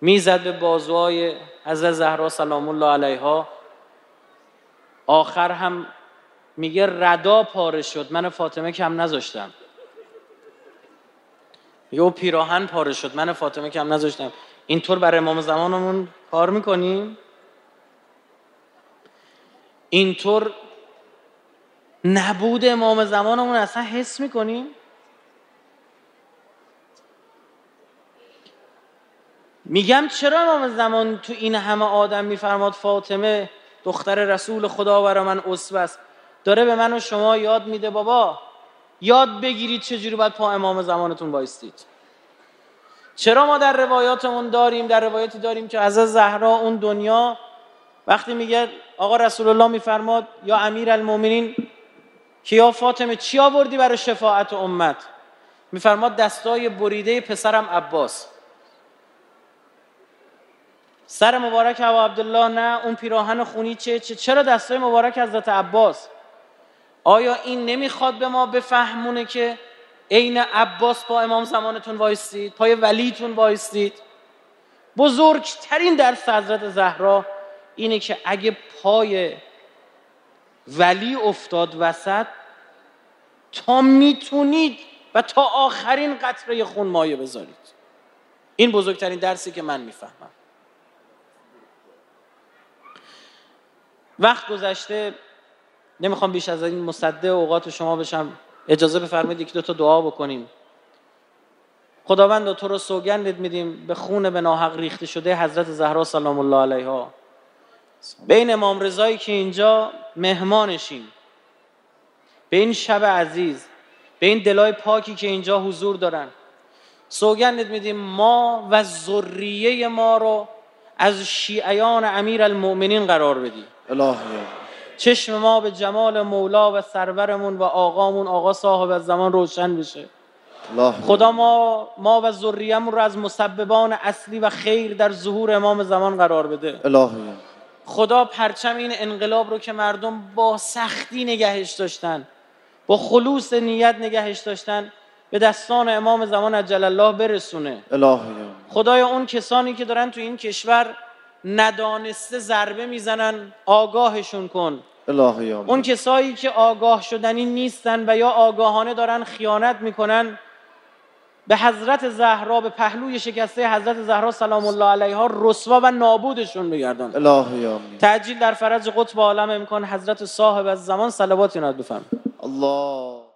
می‌زد به بازوهای حضرت زهرا سلام الله علیها. آخر هم میگه ردا پاره شد. من فاطمه کم نذاشتم. میگه او پیراهن پاره شد. من فاطمه کم نذاشتم. اینطور برای امام زمانمون کار می‌کنیم؟ اینطور نبود امام زمانمون اصلا حس می‌کنیم؟ میگم چرا امام زمان تو این همه آدم میفرماد فاطمه دختر رسول خدا برا من اسوه است؟ داره به من و شما یاد میده بابا. یاد بگیرید چجوری باید پا امام زمانتون بایستید چرا ما در روایاتمون داریم در روایاتی داریم که از زهرا اون دنیا وقتی میگه آقا رسول الله میفرماد یا امیر المومنین که یا فاطمه چی آوردی برای شفاعت امت؟ میفرماد دستای بریده پسرم عباس. سر مبارک ابو عبدالله نه اون پیراهن خونی چه, چه چرا دستای مبارک حضرت عباس؟ آیا این نمی‌خواد به ما بفهمونه که عین عباس با امام زمانتون وایستید پای ولیتون وایستید؟ بزرگترین درس حضرت زهرا اینه که اگه پای ولی افتاد وسط تا می‌تونید و تا آخرین قطره خون مایه بذارید. این بزرگترین درسی که من می‌فهمم. وقت گذشته نمی‌خوام بیش از این مصده اوقات شما بشم. اجازه بفرمایید یک دو تا دعا بکنیم. خداوند تو رو سوگندت میدیم. به خون به ناحق ریخته شده حضرت زهرا سلام الله علیها. بین امام رضایی که اینجا مهمانشیم. به این شب عزیز به این دلای پاکی که اینجا حضور دارن سوگندت میدیم ما و ذریه ما رو از شیعیان امیر المؤمنین قرار بدی الهی. چشم ما به جمال مولا و سرورمون و آقامون آقا صاحب از زمان روشن بشه. خدا ما ما و ذریه‌مون رو از مسببان اصلی و خیر در ظهور امام زمان قرار بده. الهی. خدا پرچم این انقلاب رو که مردم با سختی نگهش داشتن با خلوص نیت نگهش داشتن به دستان امام زمان عجل الله برسونه. الهی. خدای اون کسانی که دارن تو این کشور ندانسته ضربه می‌زنن آگاهشون کن. الهی. اون کسایی که آگاه شدنی نیستن و یا آگاهانه دارن خیانت می‌کنن به حضرت زهرا به پهلوی شکسته حضرت زهرا سلام الله علیها رسوا و نابودشون بگردان الهی آمین تعجیل در فرج قطب عالم امکان حضرت صاحب از زمان صلوات بفهم الله.